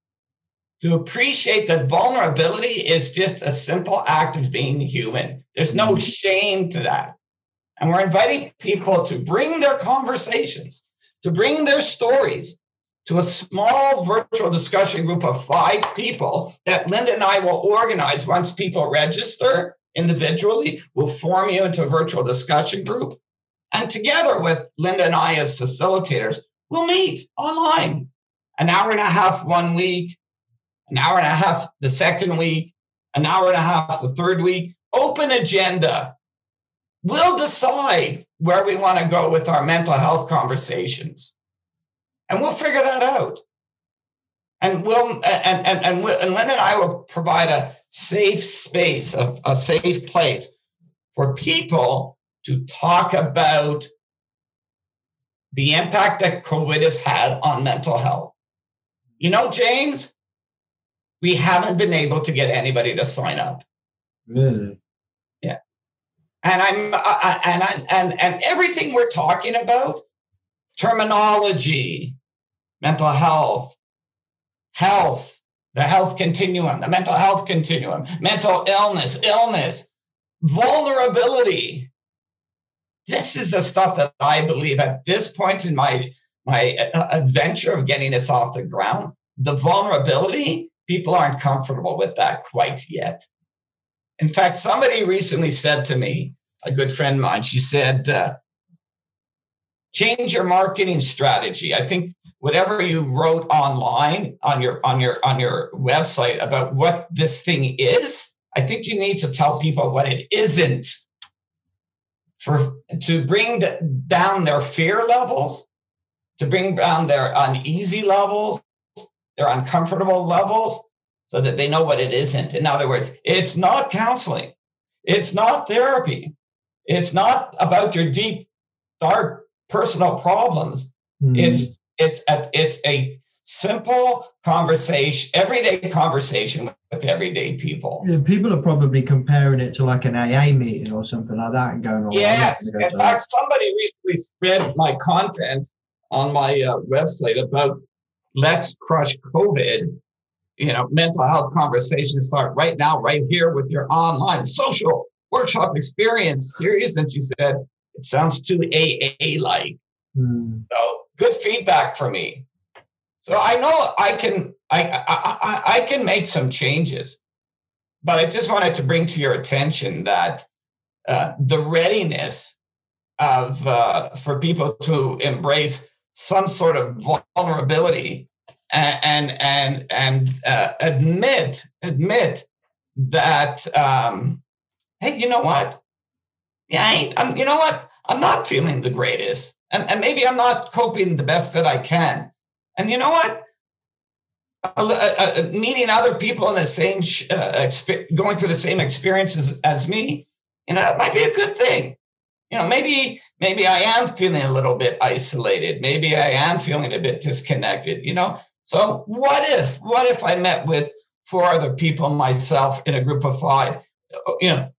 [SPEAKER 5] to appreciate that vulnerability is just a simple act of being human. There's no mm. shame to that. And we're inviting people to bring their conversations, to bring their stories to a small virtual discussion group of five people that Linda and I will organize once people register individually. We'll form you into a virtual discussion group. And together with Linda and I as facilitators, we'll meet online an hour and a half one week, an hour and a half the second week, an hour and a half the third week. Open agenda. We'll decide where we want to go with our mental health conversations. And we'll figure that out. And we'll and and and, we'll, and Linda and I will provide a safe space, a, a safe place for people to talk about the impact that COVID has had on mental health. You know, James, we haven't been able to get anybody to sign up.
[SPEAKER 2] Really?
[SPEAKER 5] And I'm I, and I, and and everything we're talking about, terminology, mental health, health, the health continuum, the mental health continuum, mental illness, illness, vulnerability. This is the stuff that I believe at this point in my my uh, adventure of getting this off the ground, the vulnerability, people aren't comfortable with that quite yet. In fact, somebody recently said to me, a good friend of mine, she said, uh, change your marketing strategy. I think whatever you wrote online on your on your on your website about what this thing is i think you need to tell people what it isn't for to bring the, down their fear levels to bring down their uneasy levels their uncomfortable levels so that they know what it isn't in other words it's not counseling it's not therapy it's not about your deep dark personal problems mm. it's it's a, it's a simple conversation, everyday conversation with everyday people.
[SPEAKER 2] Yeah, people are probably comparing it to like an AA meeting or something like that and going,
[SPEAKER 5] oh, yes. In fact, somebody recently spread my content on my uh, website about let's crush COVID. You know, mental health conversations start right now, right here with your online social workshop experience series. And she said, it sounds too AA like. Mm. So good feedback for me. So I know I can I, I I can make some changes, but I just wanted to bring to your attention that uh, the readiness of uh, for people to embrace some sort of vulnerability and and and, uh, admit admit that um, hey, you know what? Yeah, I I'm, you know what? I'm not feeling the greatest and, and maybe I'm not coping the best that I can. And you know what? Meeting other people in the same, uh, exp- going through the same experiences as me, you know, that might be a good thing. you know, maybe maybe I am feeling a little bit isolated. Maybe I am feeling a bit disconnected. You know, so what if what if I met with four other people myself in a group of five? You know,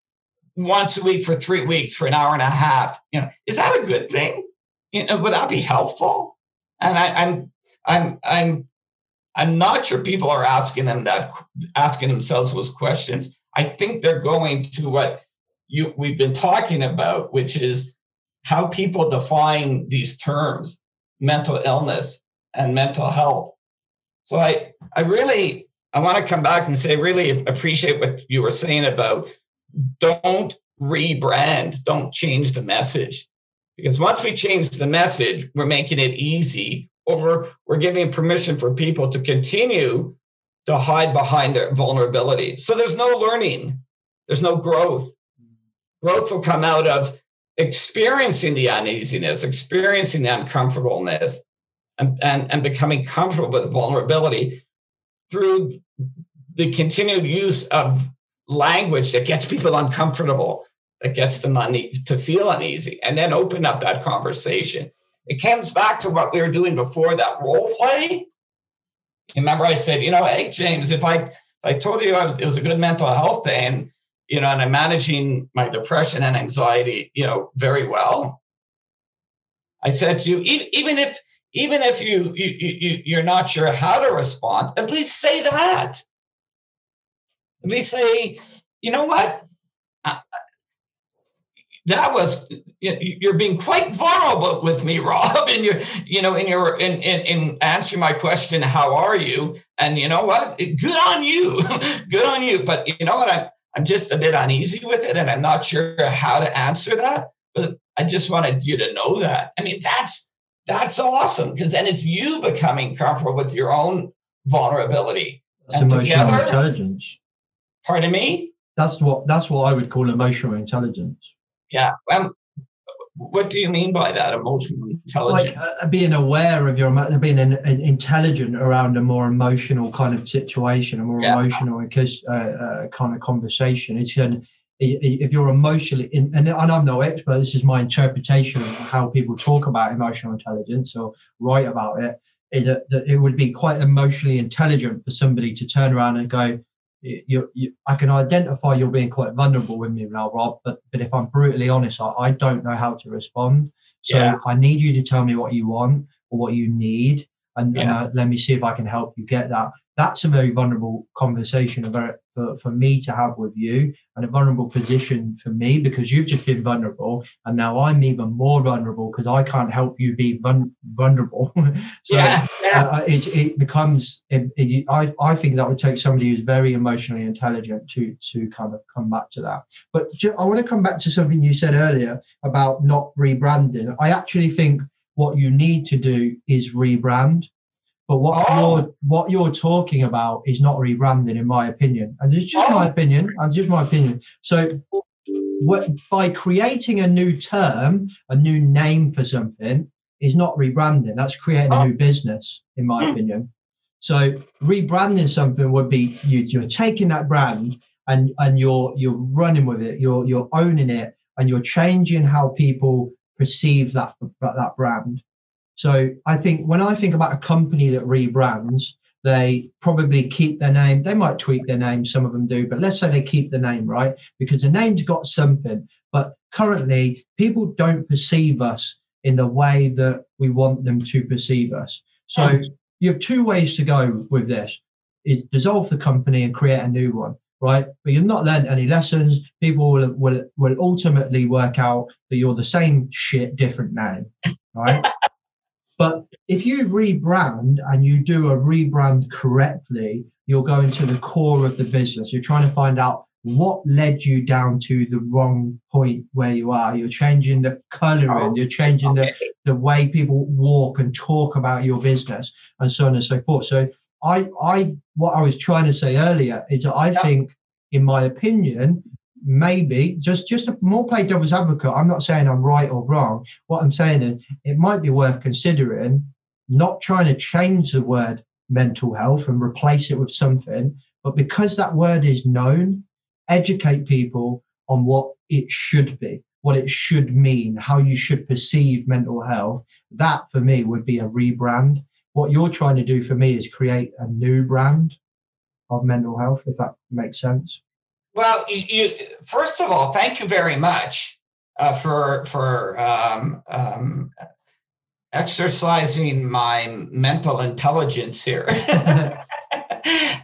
[SPEAKER 5] once a week for three weeks for an hour and a half. You know, is that a good thing? You know, would that be helpful? And I, I'm I'm I'm I'm not sure people are asking them that asking themselves those questions. I think they're going to what you we've been talking about, which is how people define these terms, mental illness and mental health. So I I really I want to come back and say really appreciate what you were saying about don't rebrand, don't change the message. Because once we change the message, we're making it easy or we're, we're giving permission for people to continue to hide behind their vulnerability. So there's no learning, there's no growth. Growth will come out of experiencing the uneasiness, experiencing the uncomfortableness, and, and, and becoming comfortable with vulnerability through the continued use of language that gets people uncomfortable, that gets them une- to feel uneasy, and then open up that conversation. It comes back to what we were doing before that role play. Remember, I said, you know, hey, James, if I if I told you I was, it was a good mental health day and you know, and I'm managing my depression and anxiety, you know, very well. I said to you, even if even if you, you, you you're not sure how to respond, at least say that. At least say, you know what? that was you're being quite vulnerable with me rob in your you know in your in, in in answering my question how are you? And you know what? Good on you. Good on you. But you know what? I'm i'm just a bit uneasy with it and i'm not sure how to answer that but i just wanted you to know that. I mean that's that's awesome because then it's you becoming comfortable with your own vulnerability
[SPEAKER 2] that's and emotional together, intelligence
[SPEAKER 5] pardon me
[SPEAKER 2] that's what that's what i would call emotional intelligence
[SPEAKER 5] yeah. Um, what do you mean by that emotional intelligence?
[SPEAKER 2] Like uh, being aware of your, being an, an intelligent around a more emotional kind of situation, a more yeah. emotional uh, uh, kind of conversation. It's an, if you're emotionally, in, and I'm no expert, this is my interpretation of how people talk about emotional intelligence or write about it. Is that, that it would be quite emotionally intelligent for somebody to turn around and go, you, you, I can identify you're being quite vulnerable with me now, Rob. But but if I'm brutally honest, I, I don't know how to respond. So yeah. I need you to tell me what you want or what you need, and, yeah. and uh, let me see if I can help you get that that's a very vulnerable conversation for, for me to have with you and a vulnerable position for me because you've just been vulnerable and now I'm even more vulnerable because I can't help you be vul- vulnerable. so yeah, yeah. Uh, it, it becomes, it, it, I, I think that would take somebody who's very emotionally intelligent to, to kind of come back to that. But I want to come back to something you said earlier about not rebranding. I actually think what you need to do is rebrand but what oh. you're what you're talking about is not rebranding, in my opinion, and it's just oh. my opinion. And just my opinion. So, what, by creating a new term, a new name for something, is not rebranding. That's creating oh. a new business, in my hmm. opinion. So, rebranding something would be you, you're taking that brand and and you're you're running with it. You're you're owning it, and you're changing how people perceive that that brand. So I think when I think about a company that rebrands, they probably keep their name. They might tweak their name, some of them do, but let's say they keep the name, right? Because the name's got something. But currently, people don't perceive us in the way that we want them to perceive us. So you have two ways to go with this is dissolve the company and create a new one right? But you've not learned any lessons. People will, will, will ultimately work out that you're the same shit, different name, right? But if you rebrand and you do a rebrand correctly, you're going to the core of the business. You're trying to find out what led you down to the wrong point where you are. You're changing the coloring, oh, you're changing okay. the, the way people walk and talk about your business and so on and so forth. So I I what I was trying to say earlier is that I think, in my opinion, maybe just just a more play devil's advocate. I'm not saying I'm right or wrong. What I'm saying is it might be worth considering not trying to change the word mental health and replace it with something, but because that word is known, educate people on what it should be. what it should mean, how you should perceive mental health, that for me would be a rebrand. What you're trying to do for me is create a new brand of mental health, if that makes sense.
[SPEAKER 5] Well, you, you first of all, thank you very much uh, for for um, um, exercising my mental intelligence here.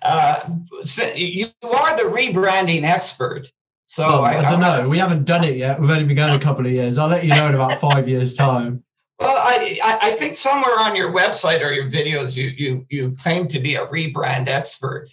[SPEAKER 5] uh, so you are the rebranding expert. So I,
[SPEAKER 2] I, don't know. We haven't done it yet. We've only been going a couple of years. I'll let you know in about five years' time.
[SPEAKER 5] Well, I, I think somewhere on your website or your videos, you you you claim to be a rebrand expert.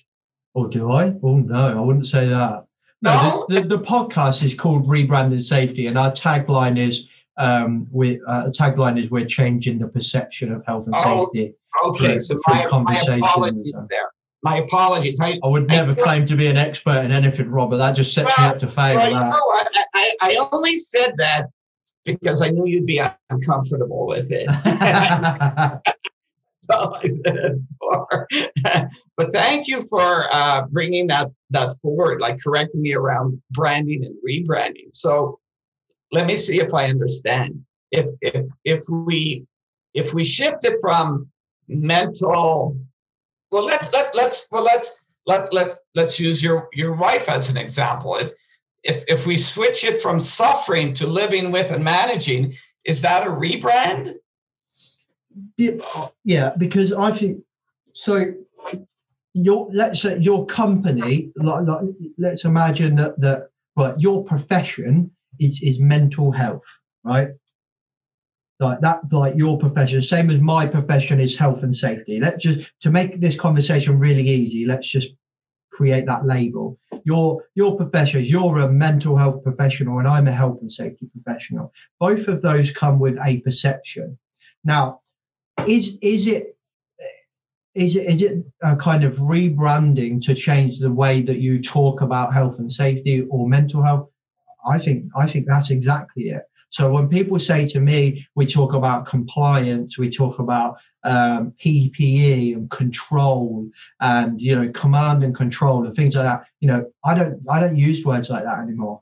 [SPEAKER 2] Oh, do I? Oh no, I wouldn't say that. No,
[SPEAKER 5] No?
[SPEAKER 2] The, the, the podcast is called Rebranding Safety, and our tagline is um, we uh, tagline is we're changing the perception of health and
[SPEAKER 5] Oh,
[SPEAKER 2] safety.
[SPEAKER 5] Okay,
[SPEAKER 2] through-
[SPEAKER 5] so my, my apologies there. My apologies. I,
[SPEAKER 2] I would never
[SPEAKER 5] feel-
[SPEAKER 2] claim to be an expert in anything, Robert. That just sets me up to fail.
[SPEAKER 5] Well, you
[SPEAKER 2] that.
[SPEAKER 5] know, I, I, I only said that because I knew you'd be uncomfortable with it. That's all I said for. but thank you for uh, bringing that that forward, like correcting me around branding and rebranding. So let me see if I understand. If if if we if we shift it from mental, well let's let let's well let's let let let's use your your wife as an example. If if if we switch it from suffering to living with and managing, is that a rebrand?
[SPEAKER 2] Yeah, because I think so. Your let's say your company, like, like let's imagine that that right, your profession is is mental health, right? Like that, like your profession, same as my profession is health and safety. Let's just to make this conversation really easy. Let's just create that label. Your your profession you're a mental health professional, and I'm a health and safety professional. Both of those come with a perception. Now, is is it is it is it a kind of rebranding to change the way that you talk about health and safety or mental health? I think I think that's exactly it. So when people say to me, we talk about compliance, we talk about um, PPE and control, and you know, command and control and things like that. You know, I don't I don't use words like that anymore.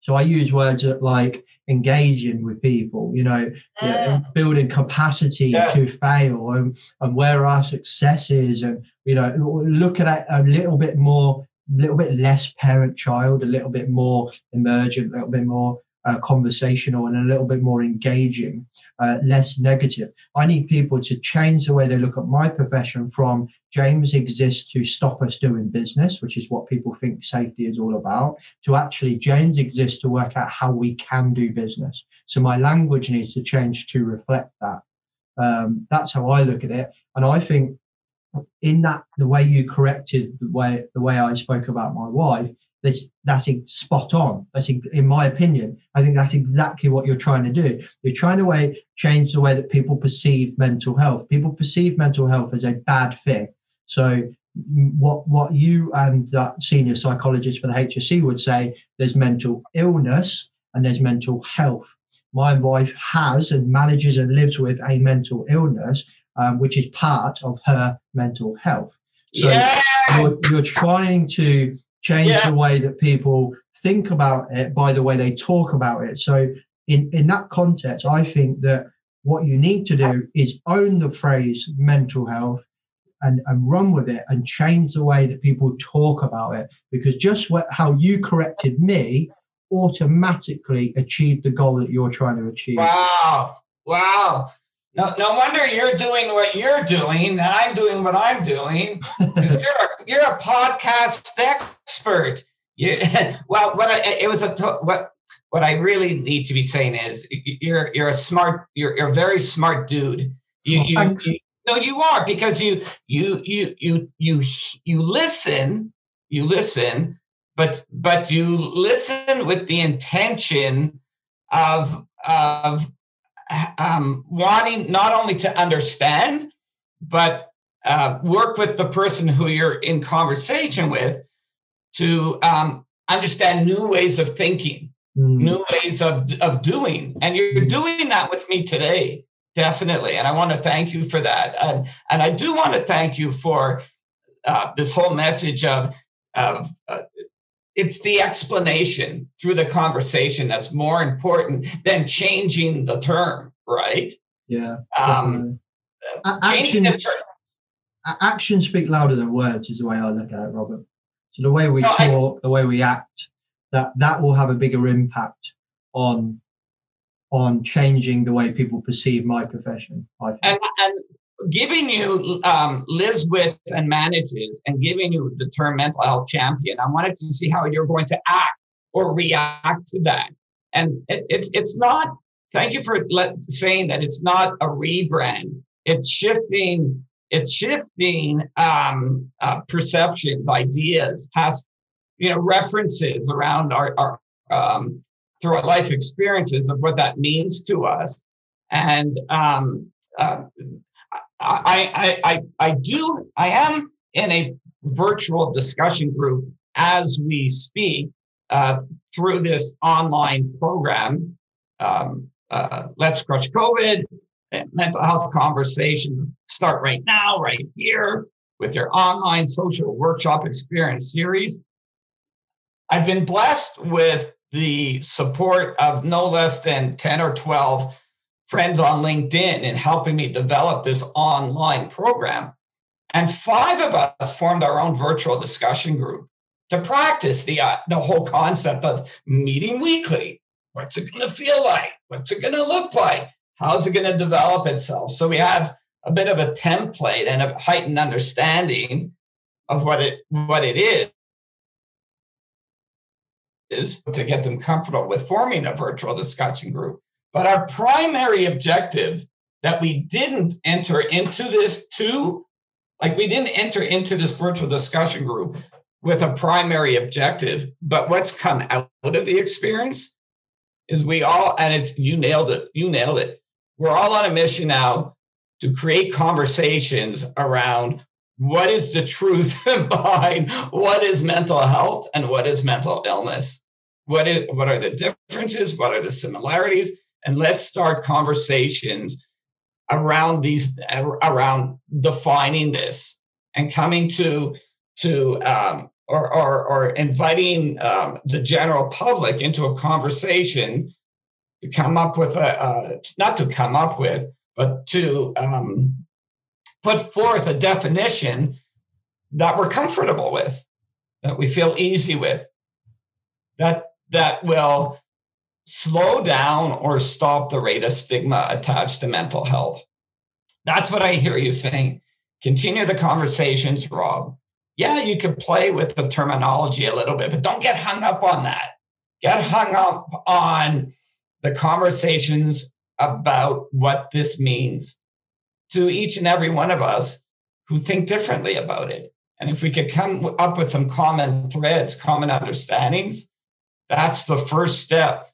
[SPEAKER 2] So I use words like engaging with people, you know, you know, building capacity
[SPEAKER 5] Yes.
[SPEAKER 2] to fail and, and where our success is and, you know, look at it a little bit more, a little bit less parent child, a little bit more emergent, a little bit more uh, conversational and a little bit more engaging, uh, less negative. I need people to change the way they look at my profession from James exists to stop us doing business, which is what people think safety is all about, to actually James exists to work out how we can do business. So my language needs to change to reflect that. Um, that's how I look at it, and I think in that the way you corrected the way the way I spoke about my wife, this that's spot on. That's in my opinion. I think that's exactly what you're trying to do. You're trying to way change the way that people perceive mental health. People perceive mental health as a bad thing. So what what you and that senior psychologist for the HSC would say, there's mental illness and there's mental health. My wife has and manages and lives with a mental illness, um, which is part of her mental health. So
[SPEAKER 5] yes.
[SPEAKER 2] you're, you're trying to change
[SPEAKER 5] Yeah.
[SPEAKER 2] the way that people think about it by the way they talk about it. So in, in that context, I think that what you need to do is own the phrase mental health and, and run with it and change the way that people talk about it. Because just what, how you corrected me automatically achieved the goal that you're trying to achieve.
[SPEAKER 5] Wow. Wow. No, no wonder you're doing what you're doing, and I'm doing what I'm doing. you're a, you're a podcast expert. You, well, what I, it was a what what I really need to be saying is you're you're a smart you're you're a very smart dude. You you, you no you are because you you you you you you listen you listen but but you listen with the intention of of um, wanting not only to understand but uh, work with the person who you're in conversation with to um, understand new ways of thinking
[SPEAKER 2] Mm.
[SPEAKER 5] new ways of, of doing. And you're doing that with me today definitely. And i want to thank you for that. And and i do want to thank you for uh, this whole message of of uh, it's the explanation through the conversation that's more important than changing the term, right?
[SPEAKER 2] Yeah.
[SPEAKER 5] Um,
[SPEAKER 2] action, actions speak louder than words is the way I look at it, Robert. So the way we no, talk, I, the way we act, that that will have a bigger impact on on changing the way people perceive my profession.
[SPEAKER 5] I think. And, and giving you um, lives with and manages, and giving you the term mental health champion. I wanted to see how you're going to act or react to that. And it, it's it's not. Thank you for let, saying that it's not a rebrand. It's shifting. It's shifting um, uh, perceptions, ideas, past you know references around our, our um, through our life experiences of what that means to us. And um, uh, I, I, I, I do, I am in a virtual discussion group as we speak uh, through this online program. Um, uh, Let's Crush COVID, mental health conversation start right now, right here with your online social workshop experience series. I've been blessed with the support of no less than 10 or 12 friends on LinkedIn in helping me develop this online program. And five of us formed our own virtual discussion group to practice the, uh, the whole concept of meeting weekly. What's it going to feel like? What's it going to look like? How's it going to develop itself? So we have a bit of a template and a heightened understanding of what it what it is is to get them comfortable with forming a virtual discussion group. But our primary objective that we didn't enter into this too, like we didn't enter into this virtual discussion group with a primary objective, but what's come out of the experience is we all, and it's you nailed it, you nailed it. We're all on a mission now to create conversations around what is the truth behind what is mental health and what is mental illness? What, is, what are the differences? What are the similarities? And let's start conversations around these around defining this and coming to to um, or, or, or inviting um, the general public into a conversation to come up with a uh, not to come up with but to um, put forth a definition that we're comfortable with, that we feel easy with, that that will slow down or stop the rate of stigma attached to mental health. That's what I hear you saying. Continue the conversations, Rob. Yeah, you could play with the terminology a little bit, but don't get hung up on that. Get hung up on the conversations about what this means to each and every one of us who think differently about it. And if we could come up with some common threads, common understandings, that's the first step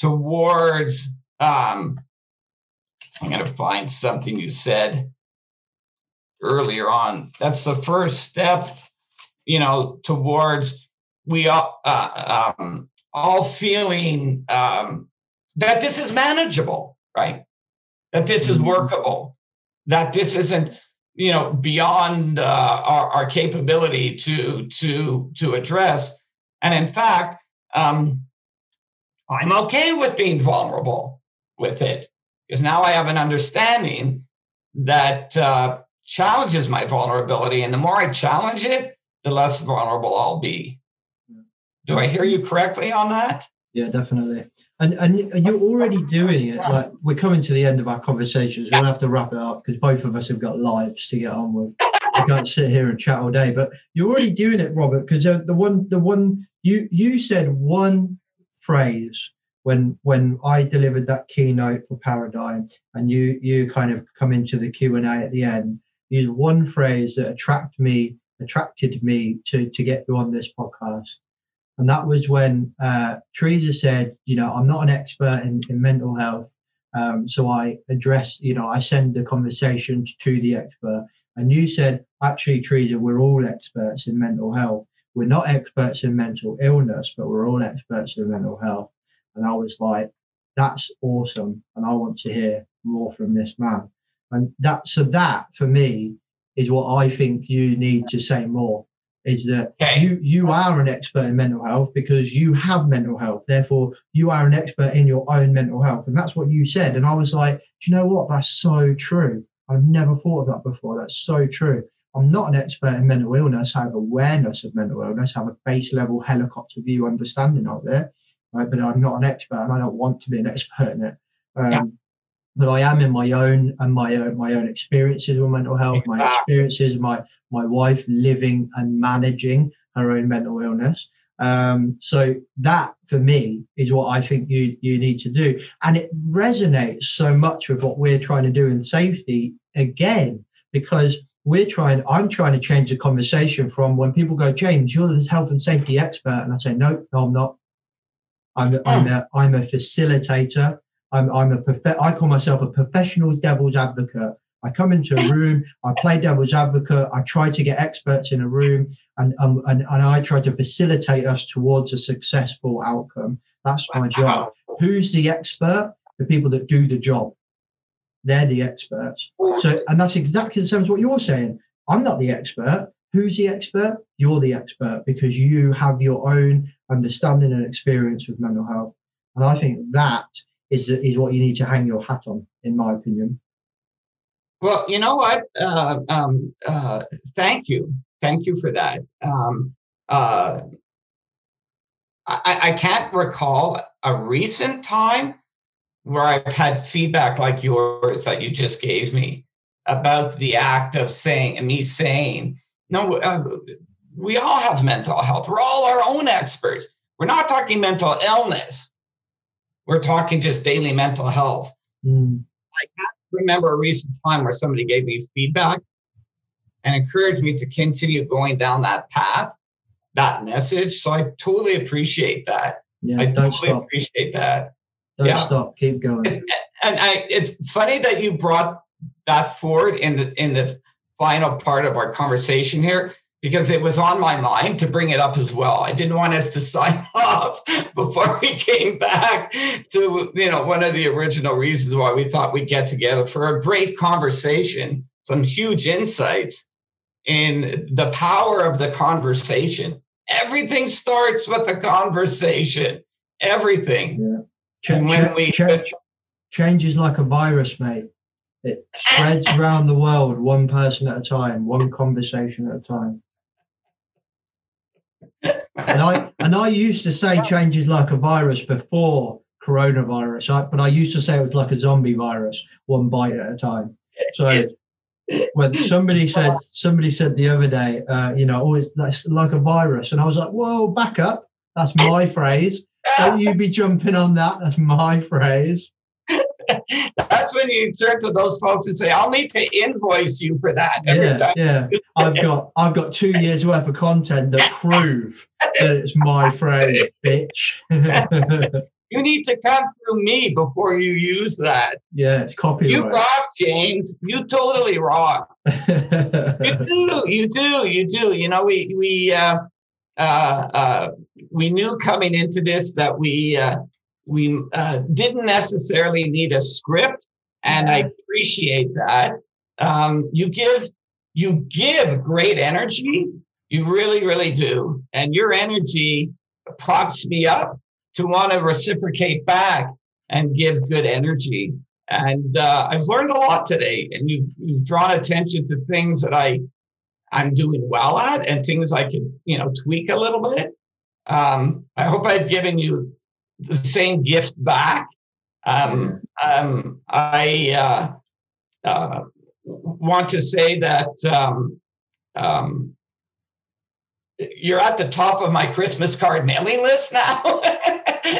[SPEAKER 5] towards. Um, I'm going to find something you said earlier on. That's the first step, you know, towards we all, uh, um, all feeling um, that this is manageable, right? That this is mm-hmm. workable, that this isn't you know beyond uh, our, our capability to to to address and in fact um, i'm okay with being vulnerable with it because now i have an understanding that uh, challenges my vulnerability and the more i challenge it the less vulnerable i'll be do i hear you correctly on that
[SPEAKER 2] yeah definitely and and you're already doing it. Like we're coming to the end of our conversations. We'll have to wrap it up because both of us have got lives to get on with. We can't sit here and chat all day. But you're already doing it, Robert. Because uh, the one, the one you you said one phrase when when I delivered that keynote for Paradigm, and you you kind of come into the Q and A at the end. Is one phrase that attracted me attracted me to to get you on this podcast and that was when uh, Teresa said, you know, I'm not an expert in, in mental health. Um, so I address, you know, I send the conversation to the expert. And you said, actually, Teresa, we're all experts in mental health. We're not experts in mental illness, but we're all experts in mental health. And I was like, that's awesome. And I want to hear more from this man. And that, so that for me is what I think you need to say more is that
[SPEAKER 5] Okay.
[SPEAKER 2] you you are an expert in mental health because you have mental health. Therefore, you are an expert in your own mental health, and that's what you said. And I was like, do you know what? That's so true. I've never thought of that before. That's so true. I'm not an expert in mental illness. I have awareness of mental illness. I have a base level helicopter view understanding of it, right? but I'm not an expert, and I don't want to be an expert in it. Um,
[SPEAKER 5] Yeah.
[SPEAKER 2] But I am in my own and my own my own experiences with mental health, my experiences, my my wife living and managing her own mental illness. Um, so that for me is what I think you you need to do, and it resonates so much with what we're trying to do in safety again because we're trying. I'm trying to change the conversation from when people go, James, you're this health and safety expert, and I say, no, no, I'm not. I'm a, I'm a I'm a facilitator. I'm I'm a prof- I call myself a professional devil's advocate. I come into a room, I play devil's advocate, I try to get experts in a room, and um, and, and I try to facilitate us towards a successful outcome. That's my job. Who's the expert? The people that do the job. They're the experts. So, and that's exactly the same as what you're saying. I'm not the expert. Who's the expert? You're the expert because you have your own understanding and experience with mental health. And I think that is is what you need to hang your hat on, in my opinion.
[SPEAKER 5] Well, you know what? Uh, um, uh, thank you, thank you for that. Um, uh, I, I can't recall a recent time where I've had feedback like yours that you just gave me about the act of saying and me saying, no, uh, we all have mental health. We're all our own experts. We're not talking mental illness. We're talking just daily mental health.
[SPEAKER 2] Mm.
[SPEAKER 5] I can't remember a recent time where somebody gave me feedback and encouraged me to continue going down that path, that message. So I totally appreciate that.
[SPEAKER 2] Yeah,
[SPEAKER 5] I totally
[SPEAKER 2] stop.
[SPEAKER 5] appreciate that.
[SPEAKER 2] Don't
[SPEAKER 5] yeah.
[SPEAKER 2] stop. Keep going.
[SPEAKER 5] And, and I, it's funny that you brought that forward in the in the final part of our conversation here because it was on my mind to bring it up as well. I didn't want us to sign off before we came back to you know one of the original reasons why we thought we'd get together for a great conversation, some huge insights in the power of the conversation. Everything starts with the conversation. Everything.
[SPEAKER 2] Yeah. Ch-
[SPEAKER 5] And when
[SPEAKER 2] ch-
[SPEAKER 5] we-
[SPEAKER 2] ch- change is like a virus, mate. It spreads around the world, one person at a time, one conversation at a time. And I and I used to say changes like a virus before coronavirus, I, but I used to say it was like a zombie virus, one bite at a time. So when somebody said somebody said the other day, uh, you know, oh, it's that's like a virus, and I was like, whoa, back up. That's my phrase. Don't you be jumping on that. That's my phrase.
[SPEAKER 5] That's when you turn to those folks and say, "I'll need to invoice you for that every
[SPEAKER 2] Yeah,
[SPEAKER 5] time."
[SPEAKER 2] yeah. I've got I've got two years worth of content that prove that it's my phrase, bitch.
[SPEAKER 5] You need to come through me before you use that.
[SPEAKER 2] yeah, it's copyright.
[SPEAKER 5] You rock, James. You totally rock. You do. You do. You do. You know, we we uh, we knew coming into this that we uh, we uh, didn't necessarily need a script, and I appreciate that. Um, you give you give great energy. You really, really do, and your energy props me up to want to reciprocate back and give good energy. And uh, I've learned a lot today, and you've, you've drawn attention to things that I I'm doing well at, and things I could you know tweak a little bit. Um, I hope I've given you the same gift back. Um, um, I uh, uh, want to say that um, um, you're at the top of my Christmas card mailing list now.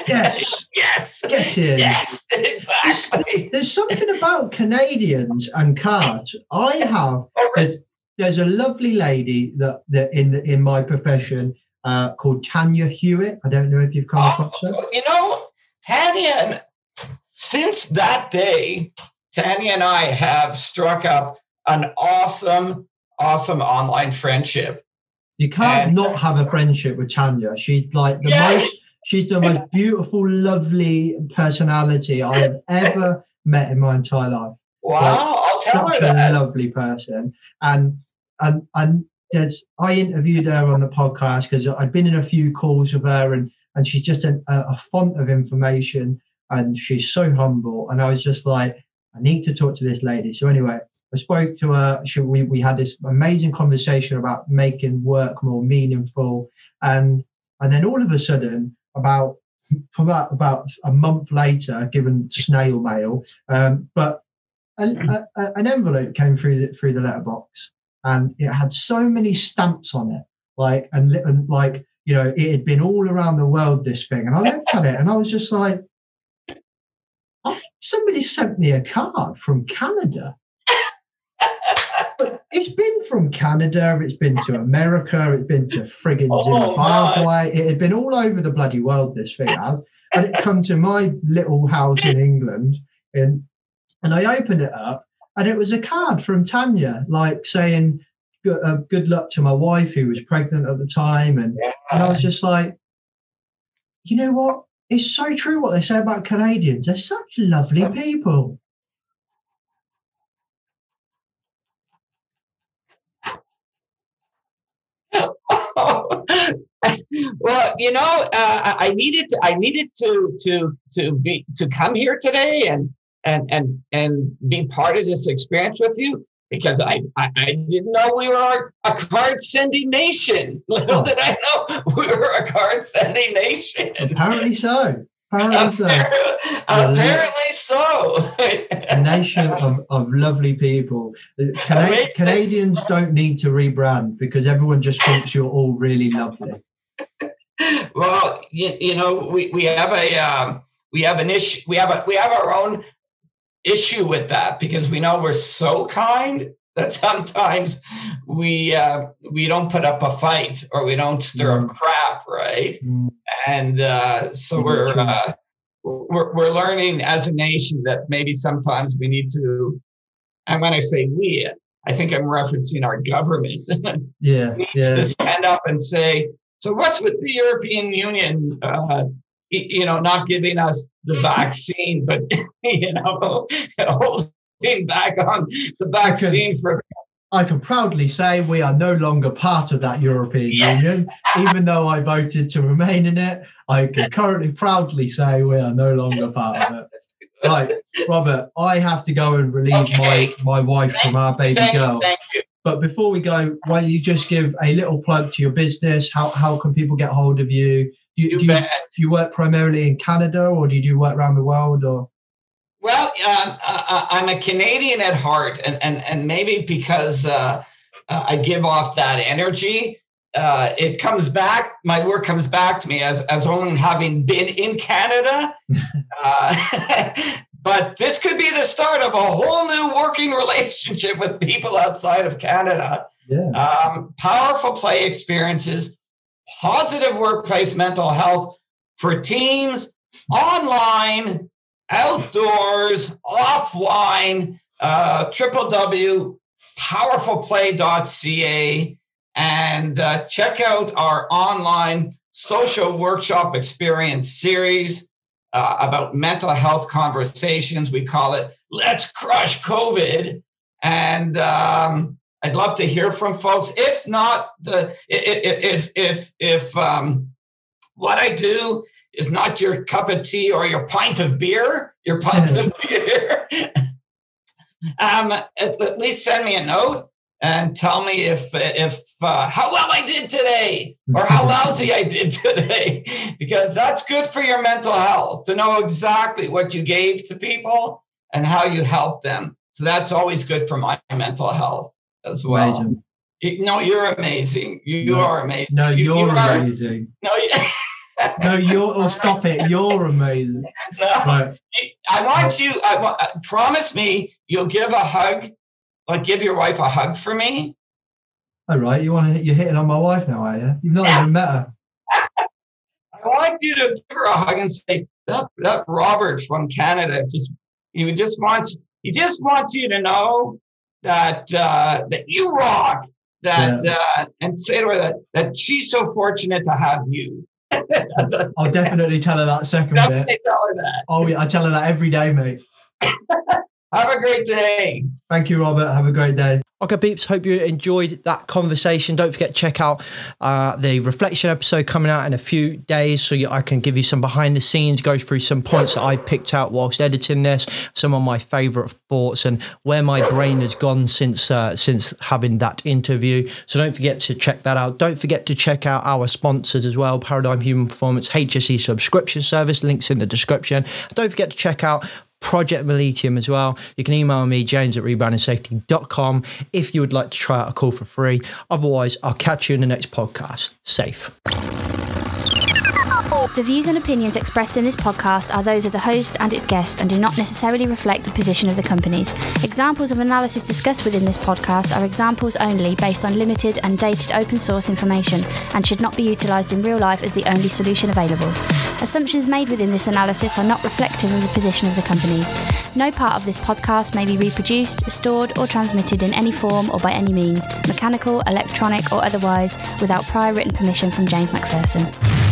[SPEAKER 2] Yes.
[SPEAKER 5] yes. Yes, exactly.
[SPEAKER 2] There's something about Canadians and cards. I have there's, there's a lovely lady that, that in in my profession uh, called Tanya Hewitt. I don't know if you've come across her.
[SPEAKER 5] You know, Tanya, and since that day, Tanya and I have struck up an awesome, awesome online friendship.
[SPEAKER 2] You can't
[SPEAKER 5] And-
[SPEAKER 2] not have a friendship with Tanya. She's like the
[SPEAKER 5] Yeah.
[SPEAKER 2] most. She's the most beautiful, lovely personality I have ever met in my entire life.
[SPEAKER 5] Wow, I'll tell her
[SPEAKER 2] Such a
[SPEAKER 5] that.
[SPEAKER 2] lovely person, and and and there's I interviewed her on the podcast because I'd been in a few calls with her, and and she's just a, a font of information, and she's so humble. And I was just like, I need to talk to this lady. So anyway, I spoke to her. She, we we had this amazing conversation about making work more meaningful, and and then all of a sudden, about about about a month later, given snail mail, um, but an, a, an envelope came through the, through the letterbox, and it had so many stamps on it, like and, and like you know, it had been all around the world. This thing, and I looked at it, and I was just like, I think somebody sent me a card from Canada. But it's been from Canada, it's been to America, it's been to friggin'
[SPEAKER 5] Oh,
[SPEAKER 2] Zimbabwe. It had been all over the bloody world, this thing had. And it come to my little house in England, and and I opened it up, and it was a card from Tanya, like saying, good, uh, good luck to my wife who was pregnant at the time. And, and I was just like, you know what? It's so true what they say about Canadians. They're such lovely people.
[SPEAKER 5] well, you know, uh, I needed I needed to to to be to come here today and and and and be part of this experience with you because I I, I didn't know we were a card sending nation. Little did I know we were a card sending nation.
[SPEAKER 2] Apparently so. Apparently so.
[SPEAKER 5] Apparently so.
[SPEAKER 2] a nation of, of lovely people. Cana- Canadians don't need to rebrand because everyone just thinks you're all really lovely.
[SPEAKER 5] well, you, you know, we, we have a um, we have an issue. We have a we have our own issue with that because we know we're so kind that sometimes we uh, we don't put up a fight or we don't stir up crap, right? And uh, so we're uh, we're we're learning as a nation that maybe sometimes we need to. And when I say we, I think I'm referencing our government.
[SPEAKER 2] Yeah,
[SPEAKER 5] needs
[SPEAKER 2] yeah.
[SPEAKER 5] to stand up and say, so what's with the European Union, uh, you know, not giving us the vaccine, but, you know, holding back on the vaccine for.
[SPEAKER 2] I can proudly say we are no longer part of that European Union, even though I voted to remain in it. I can currently proudly say we are no longer part of it. Right, Robert, I have to go and relieve my, my wife from our baby
[SPEAKER 5] Thank-
[SPEAKER 2] girl.
[SPEAKER 5] thank.
[SPEAKER 2] But before we go, why don't you just give a little plug to your business? How, how can people get hold of you? Do you, do, you, do you work primarily in Canada or do you do work around the world? Or
[SPEAKER 5] Well, um, uh, I'm a Canadian at heart, and and and maybe because uh, uh, I give off that energy, uh, it comes back. My work comes back to me as as only having been in Canada. uh, but this could be the start of a whole new working relationship with people outside of Canada.
[SPEAKER 2] Yeah.
[SPEAKER 5] Um, powerful play experiences, positive workplace mental health for teams, online, outdoors, offline, uh, triple W, powerfulplay.ca, and uh, check out our online social workshop experience series uh, about mental health conversations. We call it Let's Crush COVID. And um, I'd love to hear from folks. If not, the if if if, um, what I do is not your cup of tea or your pint of beer, your pint of beer, um, at, at least send me a note and tell me if if uh, how well I did today or how lousy I did today, because that's good for your mental health to know exactly what you gave to people and how you helped them. So that's always good for my mental health as well.
[SPEAKER 2] Amazing.
[SPEAKER 5] You, no, you're amazing. You, you
[SPEAKER 2] No.
[SPEAKER 5] are amazing.
[SPEAKER 2] no,
[SPEAKER 5] You-
[SPEAKER 2] you're
[SPEAKER 5] you are-
[SPEAKER 2] amazing.
[SPEAKER 5] No, you,
[SPEAKER 2] No, you're, oh, stop it. You're amazing.
[SPEAKER 5] no.
[SPEAKER 2] Right.
[SPEAKER 5] I want you. I want. uh, Promise me you'll give a hug, like give your wife a hug for me.
[SPEAKER 2] All right. You want to, you're hitting on my wife now, are you? You've not even met her.
[SPEAKER 5] I want you to give her a hug and say that that Robert from Canada just he just wants he just wants you to know that uh, that you rock. That uh, and say to her that that she's so fortunate to have you.
[SPEAKER 2] I'll definitely tell her that second
[SPEAKER 5] definitely
[SPEAKER 2] bit.
[SPEAKER 5] tell her that.
[SPEAKER 2] Oh, yeah. I tell her that every day, mate.
[SPEAKER 5] Have a great day.
[SPEAKER 6] Thank you, Robert. Have a great day.
[SPEAKER 2] Okay, peeps. Hope you enjoyed that conversation. Don't forget to check out uh, the reflection episode coming out in a few days, so you, I can give you some behind the scenes, go through some points that I picked out whilst editing this, some of my favourite thoughts, and where my brain has gone since uh, since having that interview. So don't forget to check that out. Don't forget to check out our sponsors as well: Paradigm Human Performance HSE subscription service. Links in the description. Don't forget to check out Project Miletium as well. You can email me, james at rebrandingsafety.com, if you would like to try out a call for free. Otherwise, I'll catch you in the next podcast. Safe.
[SPEAKER 7] The views and opinions expressed in this podcast are those of the host and its guest and do not necessarily reflect the position of the companies. Examples of analysis discussed within this podcast are examples only based on limited and dated open source information and should not be utilised in real life as the only solution available. Assumptions made within this analysis are not reflective of the position of the companies. No part of this podcast may be reproduced, stored, or transmitted in any form or by any means, mechanical, electronic, or otherwise, without prior written permission from James McPherson.